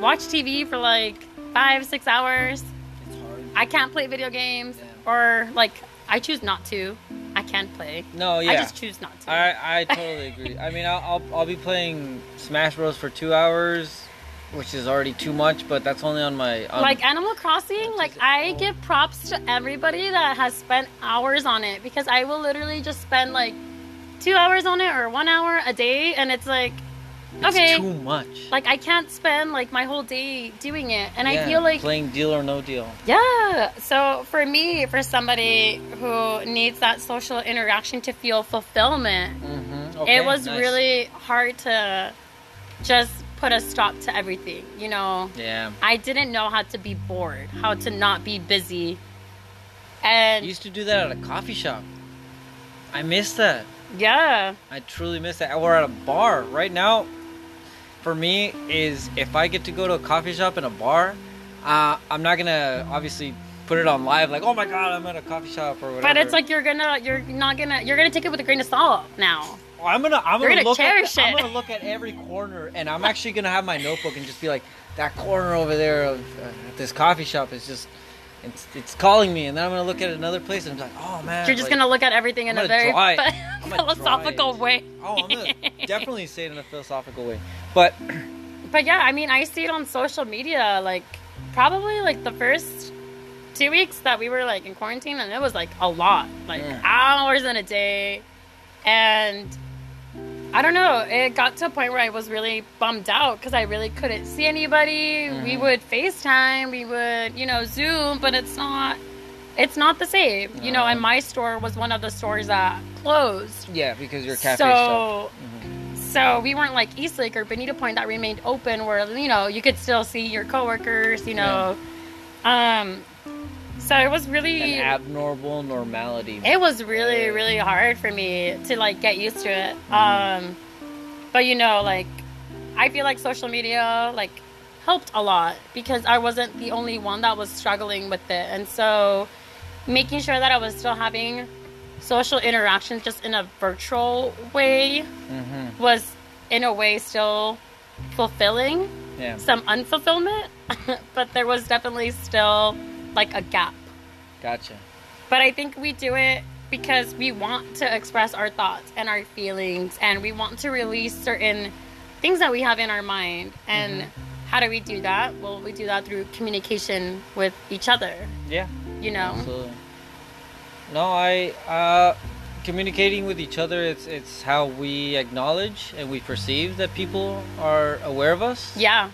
watch TV for like five, six hours. It's hard. I can't play video games Yeah. or like I choose not to. I can't play. No, yeah. I just choose not to. I I totally <laughs> agree. I mean, I'll, I'll I'll be playing Smash Bros for two hours, which is already too much. But that's only on my on, like Animal Crossing, like I give props to everybody that has spent hours on it because I will literally just spend like two hours on it or one hour a day, and it's like, it's okay, too much. like I can't spend like my whole day doing it, and I feel like playing Deal or No Deal. Yeah. So for me, for somebody who needs that social interaction to feel fulfillment, Mm-hmm. it was really hard to just put a stop to everything. You know, Yeah. I didn't know how to be bored, how to not be busy. and I And used to do that at a coffee shop. I miss that. yeah, I truly miss that. We're at a bar right now. For me is if I get to go to a coffee shop and a bar, uh, I'm not gonna obviously put it on live like, oh my god, I'm at a coffee shop or whatever. But it's like you're gonna, you're not gonna, you're gonna take it with a grain of salt now. Well, I'm gonna, I'm gonna, gonna look. At, I'm gonna look at every corner, and I'm actually gonna have my notebook and just be like, that corner over there of uh, this coffee shop is just, it's, it's calling me, and then I'm gonna look at another place and I'm like, oh man. You're just like, gonna look at everything in a very draw it. phi- <laughs> I'm gonna draw philosophical way. Oh, I'm gonna <laughs> definitely say it in a philosophical way, but <clears throat> But yeah, I mean, I see it on social media, like probably like the first two weeks that we were like in quarantine, and it was like a lot, like Yeah. hours in a day, and I don't know. It got to a point where I was really bummed out because I really couldn't see anybody. We Mhm. would FaceTime, we would, you know, Zoom, but it's not. It's not the same, you know. And my store was one of the stores that closed. yeah, because your cafe so, stuff. so we weren't like Eastlake or Bonita Point that remained open, where you know you could still see your coworkers. You know, um, so it was really An abnormal normality. it was really really hard for me to like get used to it. Um, but you know, like I feel like social media like helped a lot because I wasn't the only one that was struggling with it, and so making sure that I was still having social interactions just in a virtual way hmm was in a way still fulfilling Yeah. some unfulfillment <laughs> but there was definitely still like a gap Gotcha. but i think we do it because we want to express our thoughts and our feelings and we want to release certain things that we have in our mind and how do we do that well we do that through communication with each other Yeah. you know Absolutely. No, I uh, communicating with each other. It's it's how we acknowledge and we perceive that people are aware of us. yeah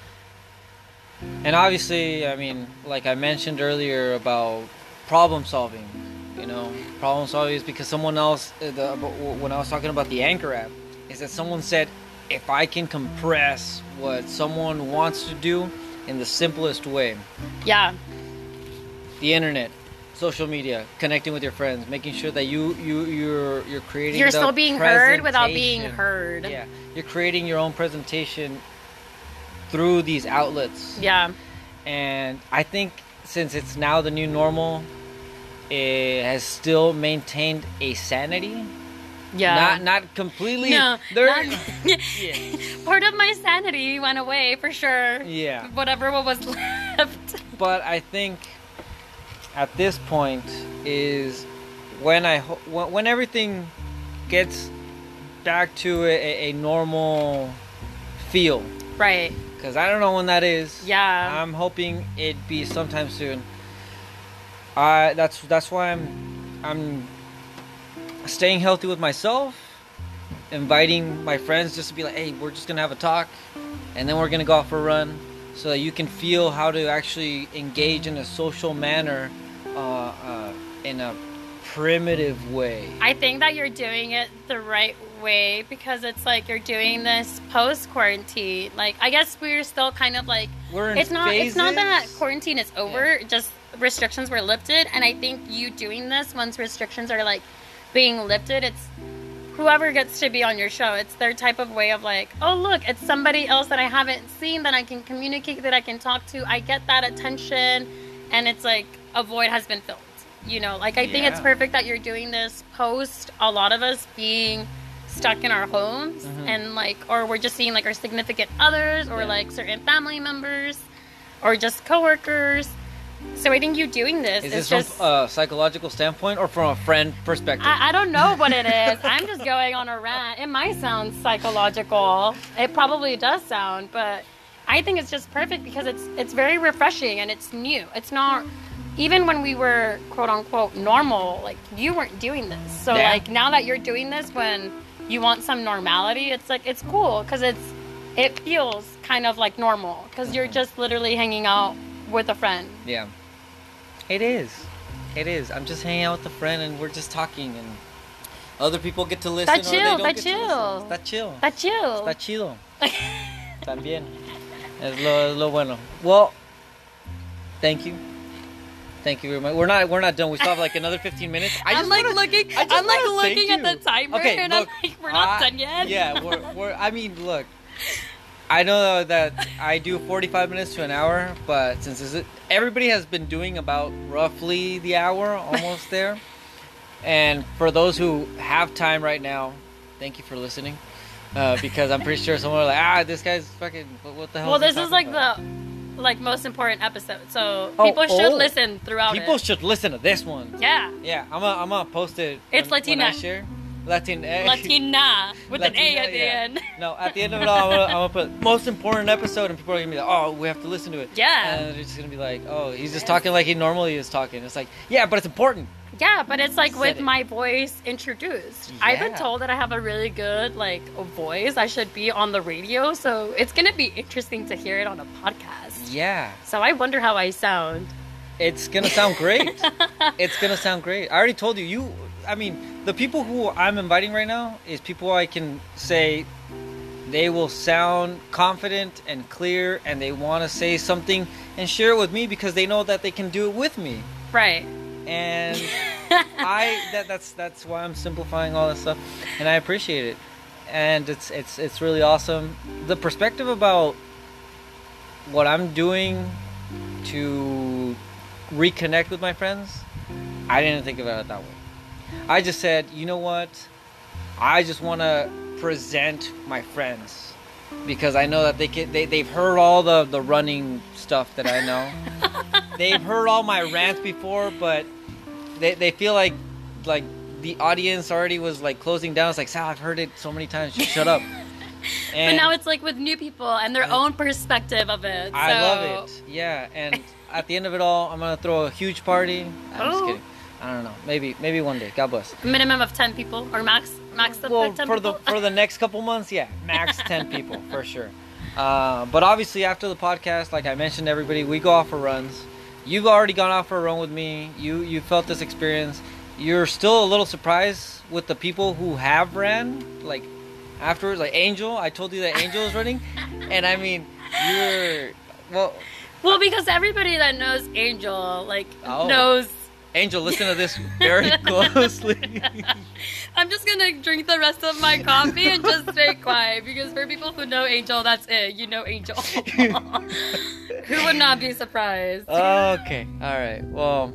And obviously, I mean, like I mentioned earlier about problem solving. You know, problem solving is because someone else. uh, The, when I was talking about the Anchor app, is that someone said, if I can compress what someone wants to do in the simplest way, yeah the internet, social media, connecting with your friends, making sure that you you you're you're creating. you're still being heard without being heard Yeah, you're creating your own presentation through these outlets, yeah and I think since it's now the new normal, has still maintained a sanity. yeah Not not completely. No, not- Yeah. <laughs> <laughs> part of my sanity went away for sure. yeah. Whatever what was <laughs> left. but I think at this point is when I when, when everything gets back to a, a normal feel Right. because I don't know when that is. Yeah. I'm hoping it be sometime soon. I that's that's why I'm I'm staying healthy with myself, inviting my friends just to be like, hey, we're just gonna have a talk, and then we're gonna go out for a run, so that you can feel how to actually engage in a social manner, uh, uh, in a primitive way. I think that you're doing it the right way because it's like you're doing this post quarantine. Like I guess we're still kind of like We're in it's not it's not that quarantine is over, just restrictions were lifted and I think you doing this once restrictions are like being lifted, it's whoever gets to be on your show, it's their type of way of like, oh look, it's somebody else that I haven't seen that I can communicate that I can talk to. I get that attention and it's like a void has been filled. You know, like I think it's perfect that you're doing this post a lot of us being stuck in our homes Mhm. and like or we're just seeing like our significant others or Yeah. like certain family members or just coworkers. So I think you doing this Is is this just from a psychological standpoint or from a friend perspective? I, I don't know what it is. <laughs> I'm just going on a rant. It might sound psychological. It probably does sound, but I think it's just perfect because it's it's very refreshing and it's new. It's not even when we were quote unquote normal, like you weren't doing this. So Yeah. like now that you're doing this when you want some normality, it's like it's cool because it's it feels kind of like normal because you're just literally hanging out with a friend. Yeah. It is. It is. I'm just hanging out with a friend and we're just talking and other people get to listen. Está they chill, está chill. Está chill. That's you. Está chido. <laughs> También. Es lo, es lo bueno. Well, thank you. Thank you very much. We're not we're not done. We still have like another 15 minutes. I I'm just like wanna- looking. I I'm like looking at you. the timer, Okay, and look, I'm like, we're not I- done yet. Yeah, we're, we're I mean, look. I know that I do 45 minutes to an hour, but since this is, everybody has been doing about roughly the hour, almost <laughs> there. And for those who have time right now, thank you for listening. Uh, because I'm pretty sure <laughs> someone will like, ah, this guy's fucking, what, the hell? Well, is this is like about?" the like most important episode, so Oh, people should oh. listen throughout People it. should listen to this one. yeah, Yeah, I'm gonna, I'm gonna post it. It's when, when Latina. Latina <laughs> with an A at the yeah. end. No, at the end of it all, I'm gonna, I'm gonna put most important episode, and people are gonna be like, "Oh, we have to listen to it." Yeah. And they're just gonna be like, "Oh, he's just talking like he normally is talking." It's like, yeah, but it's important. Yeah, but it's like with it. my voice introduced. I've been told that I have a really good like voice. I should be on the radio, so it's gonna be interesting to hear it on a podcast. Yeah, So I wonder how I sound. it's gonna sound great. <laughs> it's gonna sound great. I already told you. You, I mean, the people who I'm inviting right now is people I can say they will sound confident and clear, and they want to say something and share it with me because they know that they can do it with me. Right. and <laughs> I that that's that's why I'm simplifying all this stuff, and I appreciate it, and it's it's it's really awesome. The perspective about what I'm doing to reconnect with my friends, I didn't think about it that way. I just said, you know what, I just want to present my friends because I know that they can they they've heard all the the running stuff that I know. <laughs> they've heard all my rants before, but they, they feel like like the audience already was like closing down. It's like Sal, I've heard it so many times. Just shut up. <laughs> but now it's like with new people and their own perspective of it. I so- love it. Yeah, and at the end of it all, I'm gonna throw a huge party. I'm just Oh. kidding. I don't know. Maybe maybe one day. God bless. Minimum of ten people or max max of Well, for people. the for the next couple months, yeah, max <laughs> ten people for sure. Uh, but obviously, after the podcast, like I mentioned, to everybody, we go off for runs. You've already gone off for a run with me. You you felt this experience. You're still a little surprised with the people who have ran, like afterwards, like Angel. I told you that Angel is running, <laughs> and I mean, you're well. well, because everybody that knows Angel like Oh. knows. Angel, listen to this very <laughs> closely. I'm just gonna drink the rest of my coffee and just stay quiet because for people who know Angel, that's it. You know Angel. <laughs> who would not be surprised? okay, all right. Well,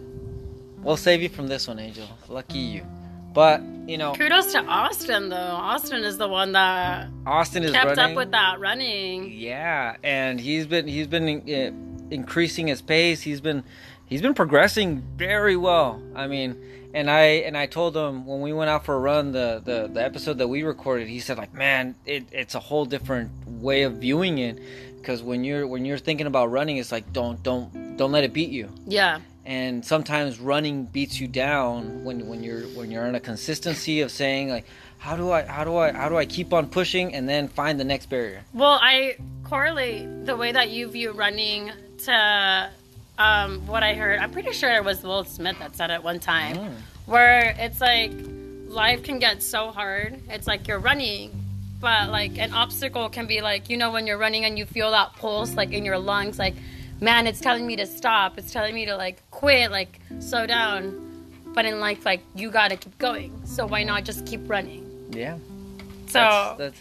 we'll save you from this one, Angel. Lucky you. But you know, Kudos to Austin though. Austin is the one that Austin is kept running. up with that running. Yeah, and he's been he's been uh, increasing his pace. He's been he's been progressing very well. I mean, and I and I told him when we went out for a run, the the, the episode that we recorded, he said like, man, it, it's a whole different way of viewing it. Because when you're when you're thinking about running, it's like don't don't don't let it beat you. Yeah. and sometimes running beats you down when when you're when you're in a consistency of saying like how do I how do I how do I keep on pushing and then find the next barrier. Well, I correlate the way that you view running to um, what I heard. I'm pretty sure it was Will Smith that said it one time, Mm. where it's like life can get so hard. It's like you're running, but like an obstacle can be like you know when you're running and you feel that pulse like in your lungs, like man, it's telling me to stop. It's telling me to like quit, like slow down. But in life, like you gotta keep going. So why not just keep running? Yeah. So that's, that's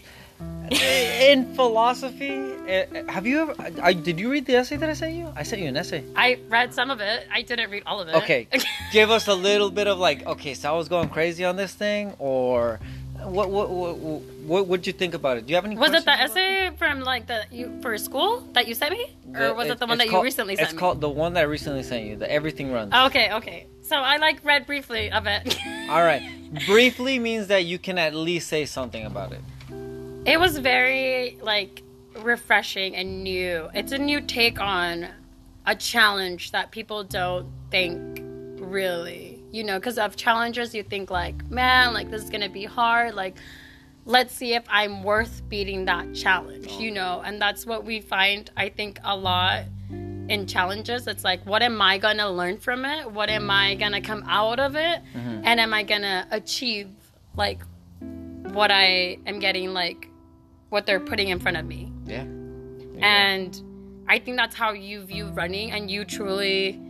<laughs> in philosophy. eh, eh, Have you ever? I, did you read the essay that I sent you? I sent you an essay. I read some of it. I didn't read all of it. Okay, <laughs> give us a little bit of like, okay, so I was going crazy on this thing, or what? What? What? What What'd you think about it? Do you have any? Was it the essay from like the you for school that you sent me, or The- was it the one that called- you recently sent It's me? called the one that I recently sent you. The Everything Runs. Okay, okay. So I like read briefly of it. All right. <laughs> Briefly means that you can at least say something about it. It was very like refreshing and new. It's a new take on a challenge that people don't think really, you know, because of challenges you think like, man, like this is gonna be hard. Like, let's see if I'm worth beating that challenge, you oh. know. And that's what we find, I think, a lot in challenges. It's like, what am I gonna learn from it? What am I gonna come out of it? Mm-hmm. And am I gonna achieve like what I am getting like what they're putting in front of me. Yeah. And I think that's how you view running and you truly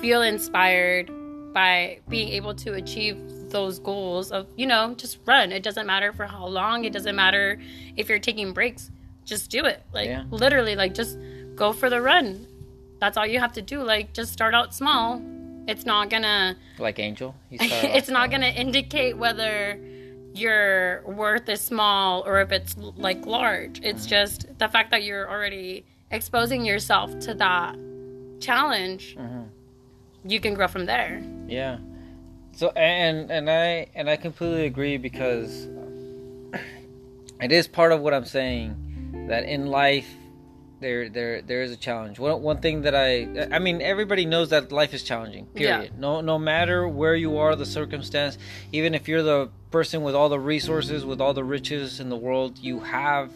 feel inspired by being able to achieve those goals of, you know, just run. It doesn't matter for how long, it doesn't matter if you're taking breaks. just do it. Like Yeah. literally, like just go for the run. That's all you have to do. Like just start out small. It's not gonna Like Angel. He <laughs> it's not small. gonna indicate whether your worth is small or if it's like large. It's just the fact that you're already exposing yourself to that challenge. Mm-hmm. You can grow from there. Yeah. So and and I and I completely agree because <clears throat> it is part of what I'm saying that in life there there there is a challenge. One one thing that I I mean everybody knows that life is challenging. Yeah. Period. No no matter where you are, the circumstance, even if you're the person with all the resources, with all the riches in the world, you have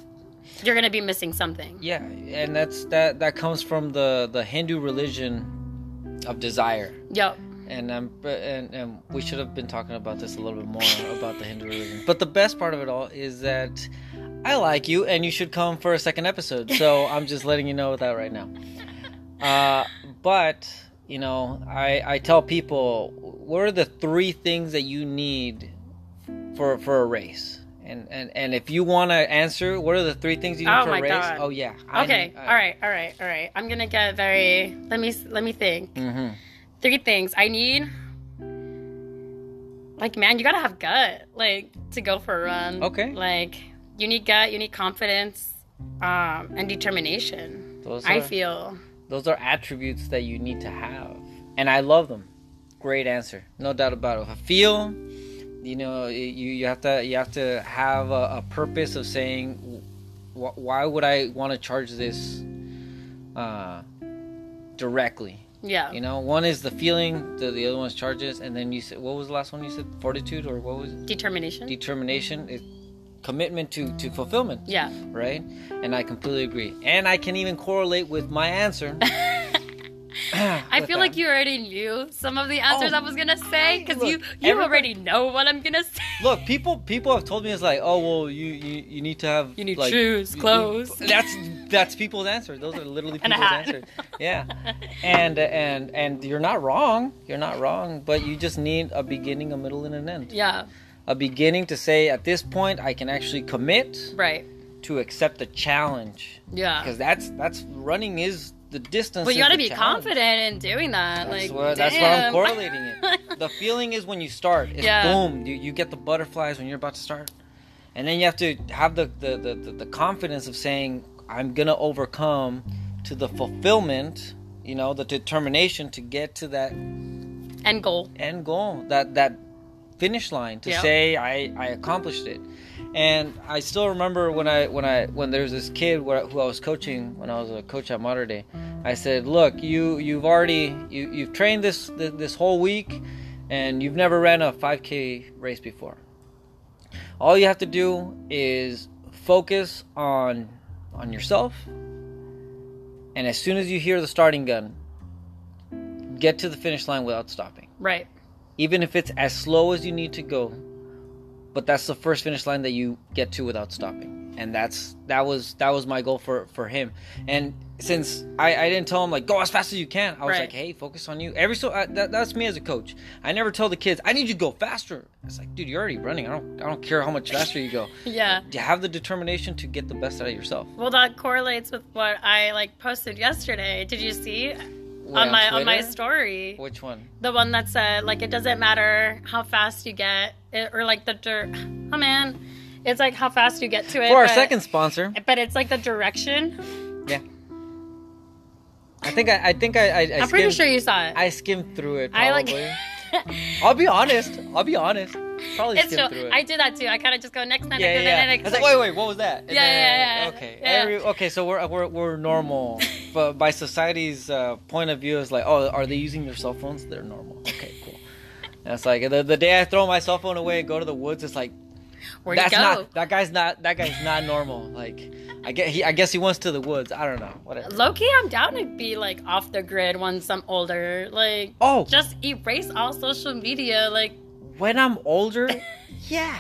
You're gonna be missing something. yeah, and that's that that comes from the the Hindu religion of desire Yep. and um, but- and and we should have been talking about this a little bit more about the Hindu religion. But the best part of it all is that I like you, and you should come for a second episode. So <laughs> I'm just letting you know that right now. Uh, but you know, I I tell people what are the three things that you need for for a race. And, and, and if you want to answer, what are the three things you need Oh for my a race? God. Oh yeah. I Okay. know- all right. All right. All right. I'm gonna get very. Let me let me think. Mhm. Three things I need. Like man, you gotta have gut, like to go for a run. Okay. Like you need gut, you need confidence, um, and determination. Those I feel. Those are attributes that you need to have. And I love them. Great answer. No doubt about it. I feel, you know, you, you have to you have to have a, a purpose of saying wh- why would I want to charge this uh, directly? Yeah. You know, one is the feeling, the, the other one is charges, and then you said what was the last one you said? Fortitude or what was it? Determination. Determination, is commitment to to fulfillment yeah. right? And I completely agree. And I can even correlate with my answer. <laughs> Ah, I feel like you already knew some of the answers Oh. I was gonna say because you you already know what I'm gonna say. Look, people people have told me it's like, oh well, you you, you need to have You need like, shoes, you- you- clothes. <laughs> that's that's people's answers. Those are literally <laughs> people's answers. Yeah, and and and you're not wrong. You're not wrong. But you just need a beginning, a middle, and an end. yeah. A beginning to say at this point I can actually commit Right. to accept the challenge Yeah. because that's that's running is the distance. But you gotta be challenge. confident in doing that. That's like what that's what I'm correlating it. <laughs> The feeling is when you start. It's Yeah. boom. You, you get the butterflies when you're about to start, and then you have to have the the, the, the the confidence of saying I'm gonna overcome to the fulfillment. You know, the determination to get to that End goal. end goal, that that finish line to Yeah. say I I accomplished it. And I still remember when I when I when there was this kid who I was coaching when I was a coach at Mater Dei. I said, "Look, you you've already you you've trained this this, this whole week, and you've never ran a 5K race before. All you have to do is focus on on yourself, and as soon as you hear the starting gun, get to the finish line without stopping." Right. Even if it's as slow as you need to go but that's the first finish line that you get to without stopping. And that's that was that was my goal for for him. And since i i didn't tell him like go as fast as you can i was Right. like hey focus on you. Every so I, that, that's me as a coach. I never tell the kids i need you to go faster. It's like dude you're already running. I don't i don't care how much faster you go. <laughs> Yeah. you have the determination to get the best out of yourself. Well, that correlates with what I like posted yesterday. Did you see on my on my story which one the one that said like it doesn't matter how fast you get it, or like the dirt. <sighs> oh man, it's like how fast you get to it. for our but- second sponsor but it's like the direction. yeah i think i i think i i, I I'm pretty sure you saw it. I skimmed through it. I like. <laughs> I'll be honest. I'll be honest. Probably it's skimmed true. through it. I do that too. I kind of just go next, next, yeah, next, yeah. next, I was like, wait, wait, what was that? And Yeah, yeah, yeah, Okay, yeah. Every, okay. So we're we're we're normal, <laughs> but by society's uh, point of view, it's like, oh, are they using their cell phones? They're normal. Okay, cool. <laughs> And it's like the, the day I throw my cell phone away and go to the woods, it's like Where'd you go? not that guy's not that guy's not normal. Like I get he I guess he wants to the woods. I don't know. Whatever. Low key, I'm down to be like off the grid once I'm older. Like, Oh, just erase all social media. Like, when I'm older, <laughs> yeah.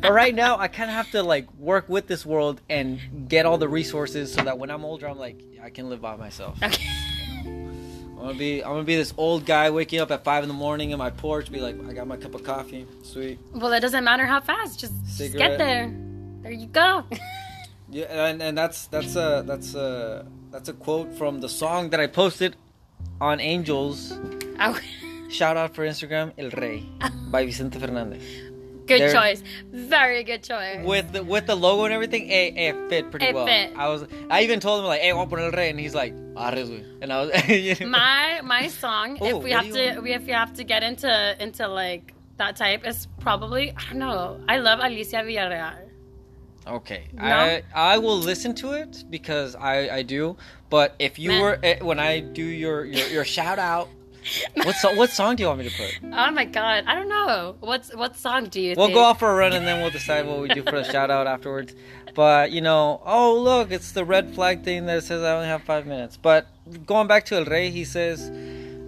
But right now, I kind of have to like work with this world and get all the resources so that when I'm older, I'm like I can live by myself. okay. I'm gonna be I'm gonna be this old guy waking up at five in the morning in my porch, be like, I got my cup of coffee, sweet. well, it doesn't matter how fast. Just, just get there. There you go. <laughs> Yeah, and, and that's that's a that's a that's a quote from the song that I posted on Angels. Oh, Shout out for Instagram, El Rey by Vicente Fernandez. Good choice. Very good choice. With the with the logo and everything, it, it fit pretty It well. fit. I was I even told him like, hey, a poner El Rey, and he's like, arres, güey. And I was, <laughs> my my song Oh, if we what have do you to we if we have to get into into like that type is probably I don't know. I love Alicia Villarreal. Okay? I I will listen to it because I I do. But if you Man. were eh, when I do your your, your shout out, <laughs> what so, what song do you want me to put? Oh my god, I don't know. What's what song do you We'll think? go off for a run and then we'll decide what we do for the <laughs> shout out afterwards. But you know, oh look, it's the red flag thing that says I only have five minutes. But going back to El Rey, he says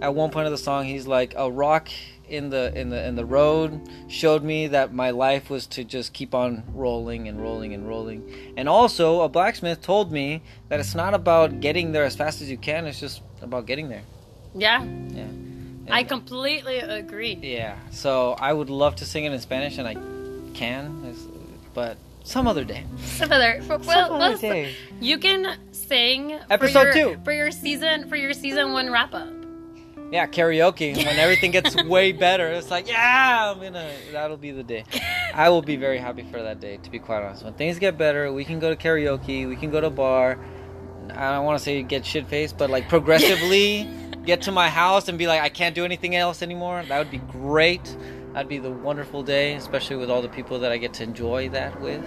at one point of the song, he's like a rock in the in the in the road showed me that my life was to just keep on rolling and rolling and rolling. And also, a blacksmith told me that it's not about getting there as fast as you can; it's just about getting there. Yeah, Yeah. I completely agree. yeah, so I would love to sing it in Spanish, and I can, but some other day. Some other, well, Some other day. you can sing Episode for your, two. for your season for your season one wrap up. Yeah, karaoke. When everything gets <laughs> way better, it's like, yeah, I'm gonna. That'll be the day. I will be very happy for that day. To be quite honest, when things get better, we can go to karaoke. We can go to bar. I don't want to say get shit faced, but like progressively get to my house and be like, I can't do anything else anymore. That would be great. That'd be the wonderful day, especially with all the people that I get to enjoy that with.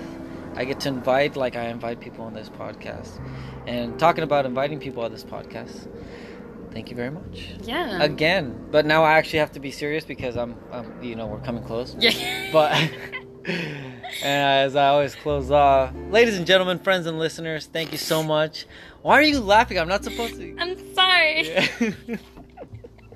I get to invite, like I invite people on this podcast. And talking about inviting people on this podcast, thank you very much Yeah. again. But now I actually have to be serious because I'm, I'm you know, we're coming close. Yeah. But and <laughs> as I always close off, ladies and gentlemen, friends and listeners, thank you so much. Why are you laughing? I'm not supposed to. I'm sorry. <laughs>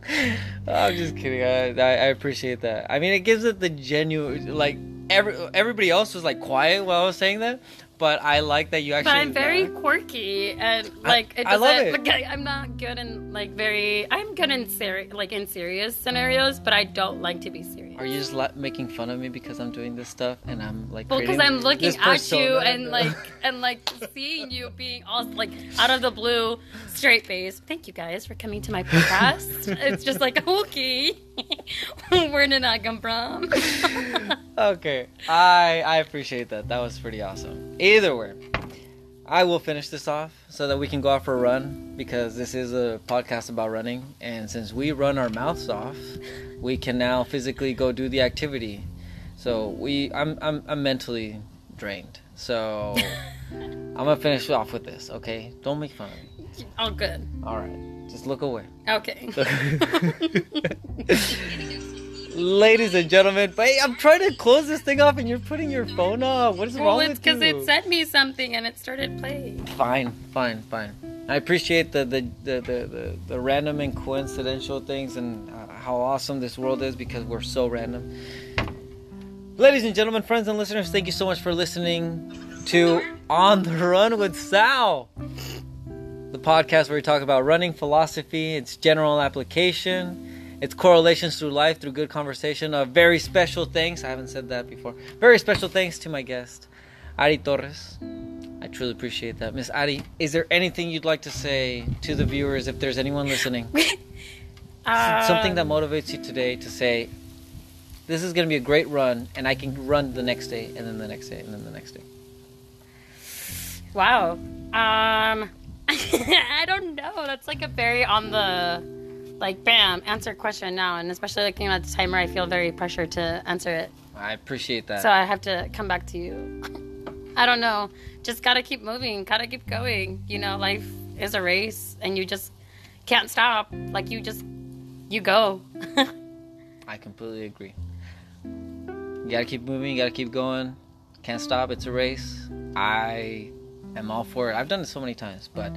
Yeah. <laughs> I'm just kidding. I, I I appreciate that. I mean, it gives it the genuine like every everybody else was like quiet while I was saying that, but I like that you actually. But I'm very quirky and like it I love doesn't. it. Like, I- I'm not good in like very. I'm good in seri- like in serious scenarios, but I don't like to be serious. Are you just la- making fun of me because I'm doing this stuff and I'm like? Well, because I'm looking at you and like and like seeing you being all like out of the blue, straight face. Thank you guys for coming to my podcast. <laughs> it's just like okay, <laughs> where did I come from? <laughs> okay, I I appreciate that. That was pretty awesome. Either way, I will finish this off so that we can go out for a run because this is a podcast about running, and since we run our mouths off, we can now physically go do the activity. So we, I'm I'm, I'm mentally drained. So <laughs> I'm gonna finish off with this. Okay, don't make fun of me. all good. All right, just look away. Okay. <laughs> <laughs> Ladies and gentlemen, but hey, I'm trying to close this thing off and you're putting your phone off. What is well, wrong it's with you? because it sent me something and it started playing. Fine, fine, fine. I appreciate the the, the, the, the, the random and coincidental things and uh, how awesome this world is because we're so random. Ladies and gentlemen, friends and listeners, thank you so much for listening to On the Run with Sal, the podcast where we talk about running philosophy, its general application, its correlations through life through good conversation. A very special thanks, I haven't said that before, very special thanks to my guest, Ary Torres. I truly appreciate that. Miss Ary, is there anything you'd like to say to the viewers if there's anyone listening? <laughs> Something that motivates you today to say, this is going to be a great run, and I can run the next day, and then the next day, and then the next day. Wow. Um, <laughs> I don't know. That's like a very on the, like, bam, answer question now. And especially looking at the timer, I feel very pressured to answer it. I appreciate that. So I have to come back to you. <laughs> I don't know. Just gotta keep moving. Gotta keep going. You know, life is a race, and you just can't stop. Like you just, you go. <laughs> I completely agree. You gotta keep moving, you gotta keep going. Can't stop, it's a race. I am all for it. I've done it so many times, but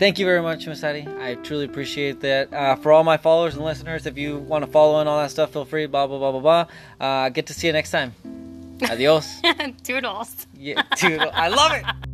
thank you very much, Masadi. I truly appreciate that. Uh, for all my followers and listeners, if you want to follow and all that stuff, feel free, blah, blah, blah, blah, blah. Uh, get to see you next time. <laughs> Adios. Toodles. Yeah, dude, I love it. <laughs>